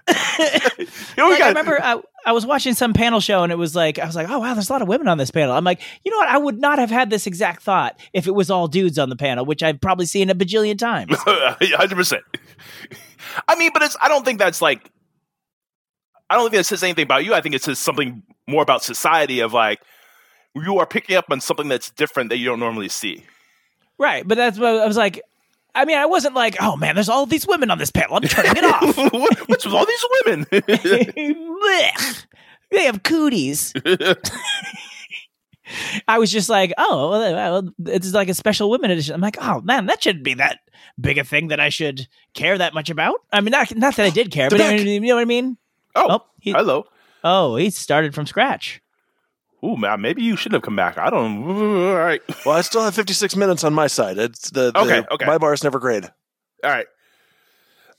[laughs] Here we Like, got- I remember I, I was watching some panel show and it was like I was like, oh wow, there's a lot of women on this panel. I'm like, you know what? I would not have had this exact thought if it was all dudes on the panel, which I've probably seen a bajillion times. [laughs] hundred percent. I mean, but it's. I don't think that's like. I don't think that says anything about you. I think it says something more about society of like you are picking up on something that's different that you don't normally see. right, but that's what I was like. I mean, I wasn't like, oh man, there's all these women on this panel. I'm turning it off. [laughs] What- What's with all these women? [laughs] They have cooties. [laughs] I was just like, oh, well, it's like a special women edition. I'm like, oh man, that shouldn't be that big a thing that I should care that much about. I mean, not not that I did care, but you know what I mean. oh, Oh, he, hello. oh, he started from scratch. Ooh, man, maybe you shouldn't have come back. I don't. All right, Well, I still have 56 minutes on my side. It's the, the Okay, okay. my bar is never grade. all right.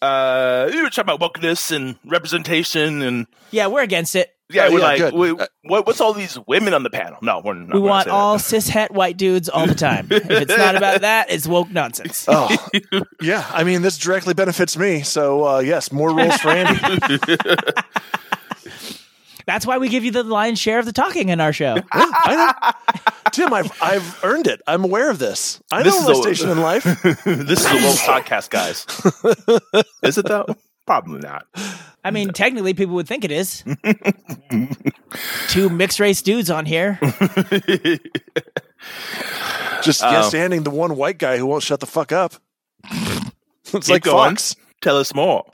Uh, you were talking about wokeness and representation, and Yeah, we're against it. yeah, Oh, we're yeah, like, we, Uh, what, what's all these women on the panel? No, we're not. We want saying all that. cis het white dudes all the time. if it's [laughs] not about that, it's woke nonsense. [laughs] Oh, yeah. I mean, this directly benefits me. So, uh, yes, more rules for Andy. [laughs] That's why we give you the lion's share of the talking in our show. [laughs] I. Tim, I've I've earned it. I'm aware of this. I This know is my a- station in life. [laughs] this is the woke [laughs] podcast, guys. is it though? Probably not. I mean, technically, people would think it is. Two mixed race dudes on here. Just Um, yes, standing the one white guy who won't shut the fuck up. It's Keep like going. Fox. Tell us more.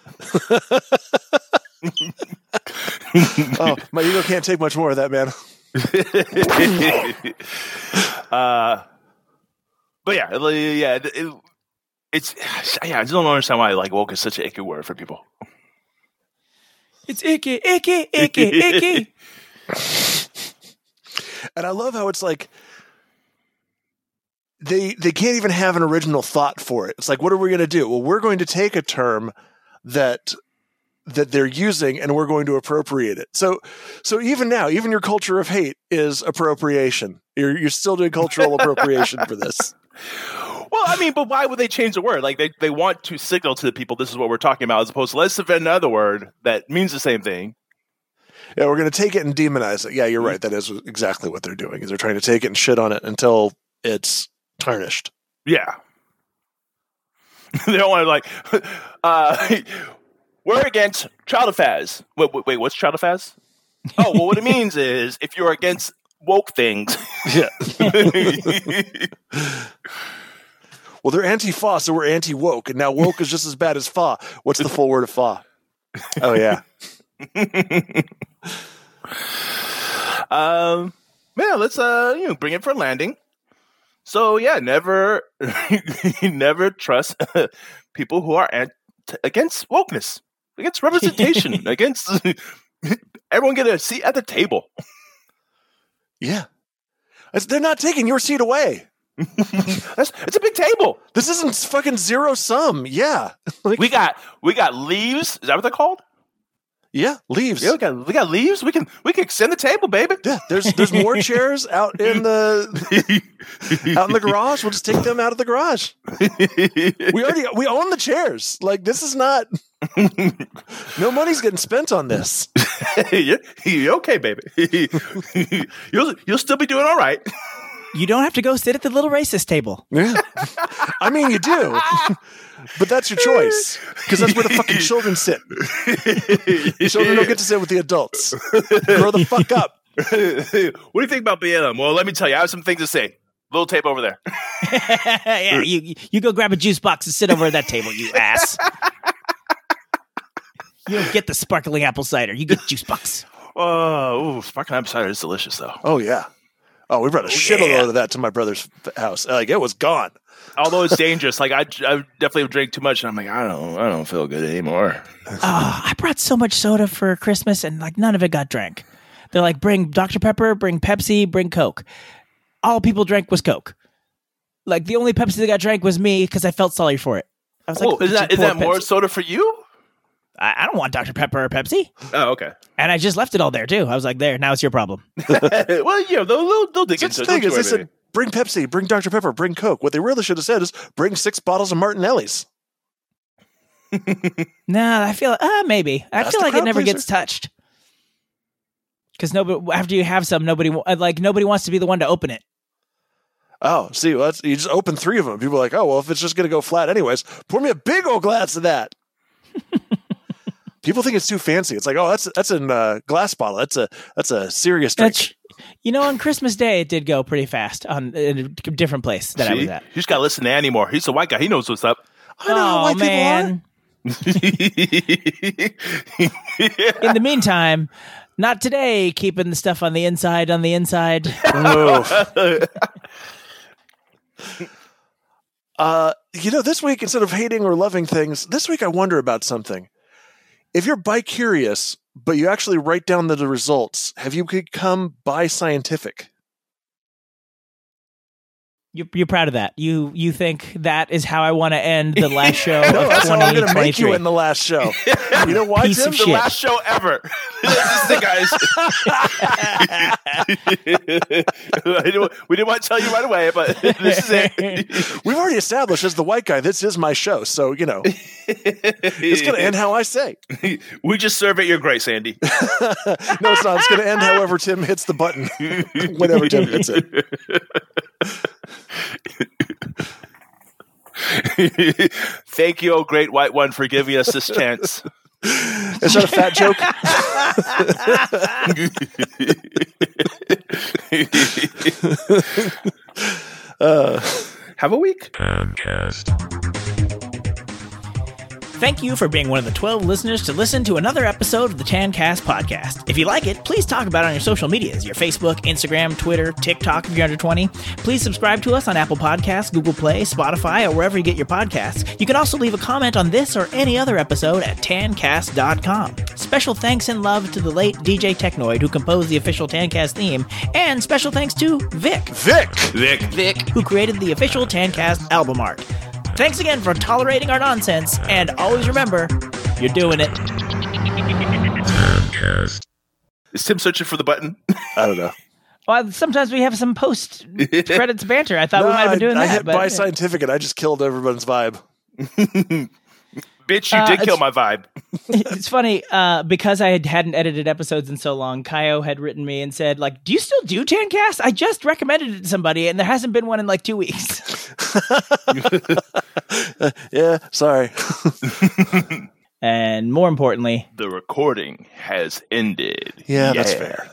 Oh, my ego can't take much more of that, man. [laughs] uh, but yeah, yeah, it, it- it's yeah. I just don't understand why like woke is such an icky word for people. It's icky, icky, icky, icky. [laughs] And I love how it's like they they can't even have an original thought for it. It's like, what are we going to do? Well, we're going to take a term that that they're using and we're going to appropriate it. So so even now, even your culture of hate is appropriation. You're you're still doing cultural appropriation for this. [laughs] Well, I mean, but why would they change the word? Like they, they want to signal to the people this is what we're talking about, as opposed to let's invent another word that means the same thing. Yeah, we're going to take it and demonize it. Yeah, you're right. That is exactly what they're doing. Is they're trying to take it and shit on it until it's tarnished. Yeah. [laughs] they don't want to like. [laughs] Uh, we're against child affairs. Wait, wait, wait, what's child affairs? Oh, well, what it means [laughs] is if you're against woke things. Yeah. [laughs] well, they're anti-fa, so we're anti-woke, and now woke is just as bad as fa. What's the full word of fa? Oh yeah. [laughs] um, yeah, let's uh, you know, bring it for landing. So yeah, never, never trust people who are ant- against wokeness, against representation, [laughs] against [laughs] everyone get a seat at the table. Yeah. It's- they're not taking your seat away. [laughs] That's, it's a big table. This isn't fucking zero sum. Yeah. Like, We got we got leaves. Is that what they're called? Yeah, leaves. Yeah, we got we got leaves. We can we can extend the table, baby. Yeah, there's there's more [laughs] chairs out in the out in the garage. We'll just take them out of the garage. We already we own the chairs. Like this is not no money's getting spent on this. [laughs] you're, you're okay, baby. [laughs] you'll you'll still be doing all right. You don't have to go sit at the little racist table. Yeah. I mean you do. [laughs] But that's your choice. Because that's where the fucking children sit. Children don't get to sit with the adults. Grow the fuck up. [laughs] what do you think about BLM? Well, let me tell you, I have some things to say. Little tape over there. [laughs] yeah, you you go grab a juice box and sit over at that table, you ass. You don't get the sparkling apple cider. You get juice box. Oh, ooh, sparkling apple cider is delicious, though. Oh yeah. Oh, we brought a oh, shitload yeah. of that to my brother's house. Like it was gone. Although it's [laughs] dangerous, like I, I definitely drank too much, and I'm like, I don't, I don't feel good anymore. Oh, I brought so much soda for Christmas and like none of it got drank. They're like, bring Dr. Pepper, bring Pepsi, bring Coke. All people drank was Coke. Like the only Pepsi that got drank was me because I felt sorry for it. I was like, Oh, is that is poor that more Pepsi. soda for you? I, I don't want Dr. Pepper or Pepsi. Oh, okay. And I just left it all there too. I was like, there, now it's your problem. [laughs] well, you know, they'll they'll, they'll dig That's into the it. thing Don't is they worry, said bring Pepsi, bring Dr. Pepper, bring Coke. What they really should have said is bring six bottles of Martinelli's. [laughs] Nah, I feel uh maybe. I That's feel the like it crowd never pleaser. gets touched. Because nobody after you have some, nobody wa- uh, like nobody wants to be the one to open it. Oh, see, well, that's, you just open three of them. People are like, oh, well, if it's just going to go flat anyways, pour me a big old glass of that. [laughs] People think it's too fancy. It's like, oh, that's that's a uh, glass bottle. That's a that's a serious drink. That's, you know, on Christmas Day, it did go pretty fast on in a different place that I was at. You just gotta listen to Andy more. He's a white guy. He knows what's up. I know how oh white man! In the meantime, not today. Keeping the stuff on the inside on the inside. people [laughs] uh, you know, this week instead of hating or loving things, this week I wonder about something. If you're bi curious, but you actually write down the, results, have you become bi scientific? You're, you're proud of that. You you think that is how I want to end the last [laughs] show No, of that's how I'm going to make you in the last show. [laughs] You know why, Piece Tim? the shit. last show ever. this is the guys. [laughs] We didn't want to tell you right away, but this is it. We've already established as the white guy, this is my show. So, you know, it's going to end how I say. We just serve at your grace, Andy. No, it's not. It's going to end however Tim hits the button, whenever Tim hits it. [laughs] Thank you, oh great white one, for giving us this chance. Is that a fat joke? [laughs] Uh, Have a week. Thank you for being one of the 12 listeners to listen to another episode of the Tancast podcast. If you like it, please talk about it on your social medias your Facebook, Instagram, Twitter, TikTok if you're under 20. Please subscribe to us on Apple Podcasts, Google Play, Spotify, or wherever you get your podcasts. You can also leave a comment on this or any other episode at tancast.com. Special thanks and love to the late DJ Technoid who composed the official Tancast theme, and special thanks to Vic, Vic. Vic. Vic. who created the official Tancast album art. Thanks again for tolerating our nonsense, and always remember, you're doing it. Is Tim searching for the button? I don't know. [laughs] Well, sometimes we have some post credits banter. I thought we [laughs] might have been doing I, I that. hit but bi scientific and I just killed everyone's vibe. [laughs] Bitch, you Uh, did kill my vibe. [laughs] it's funny uh, because I had hadn't edited episodes in so long. Kaio had written me and said, "Like, do you still do Tancast? I just recommended it to somebody, and there hasn't been one in like two weeks." [laughs] [laughs] yeah, sorry. and more importantly, The recording has ended. Yeah, that's fair.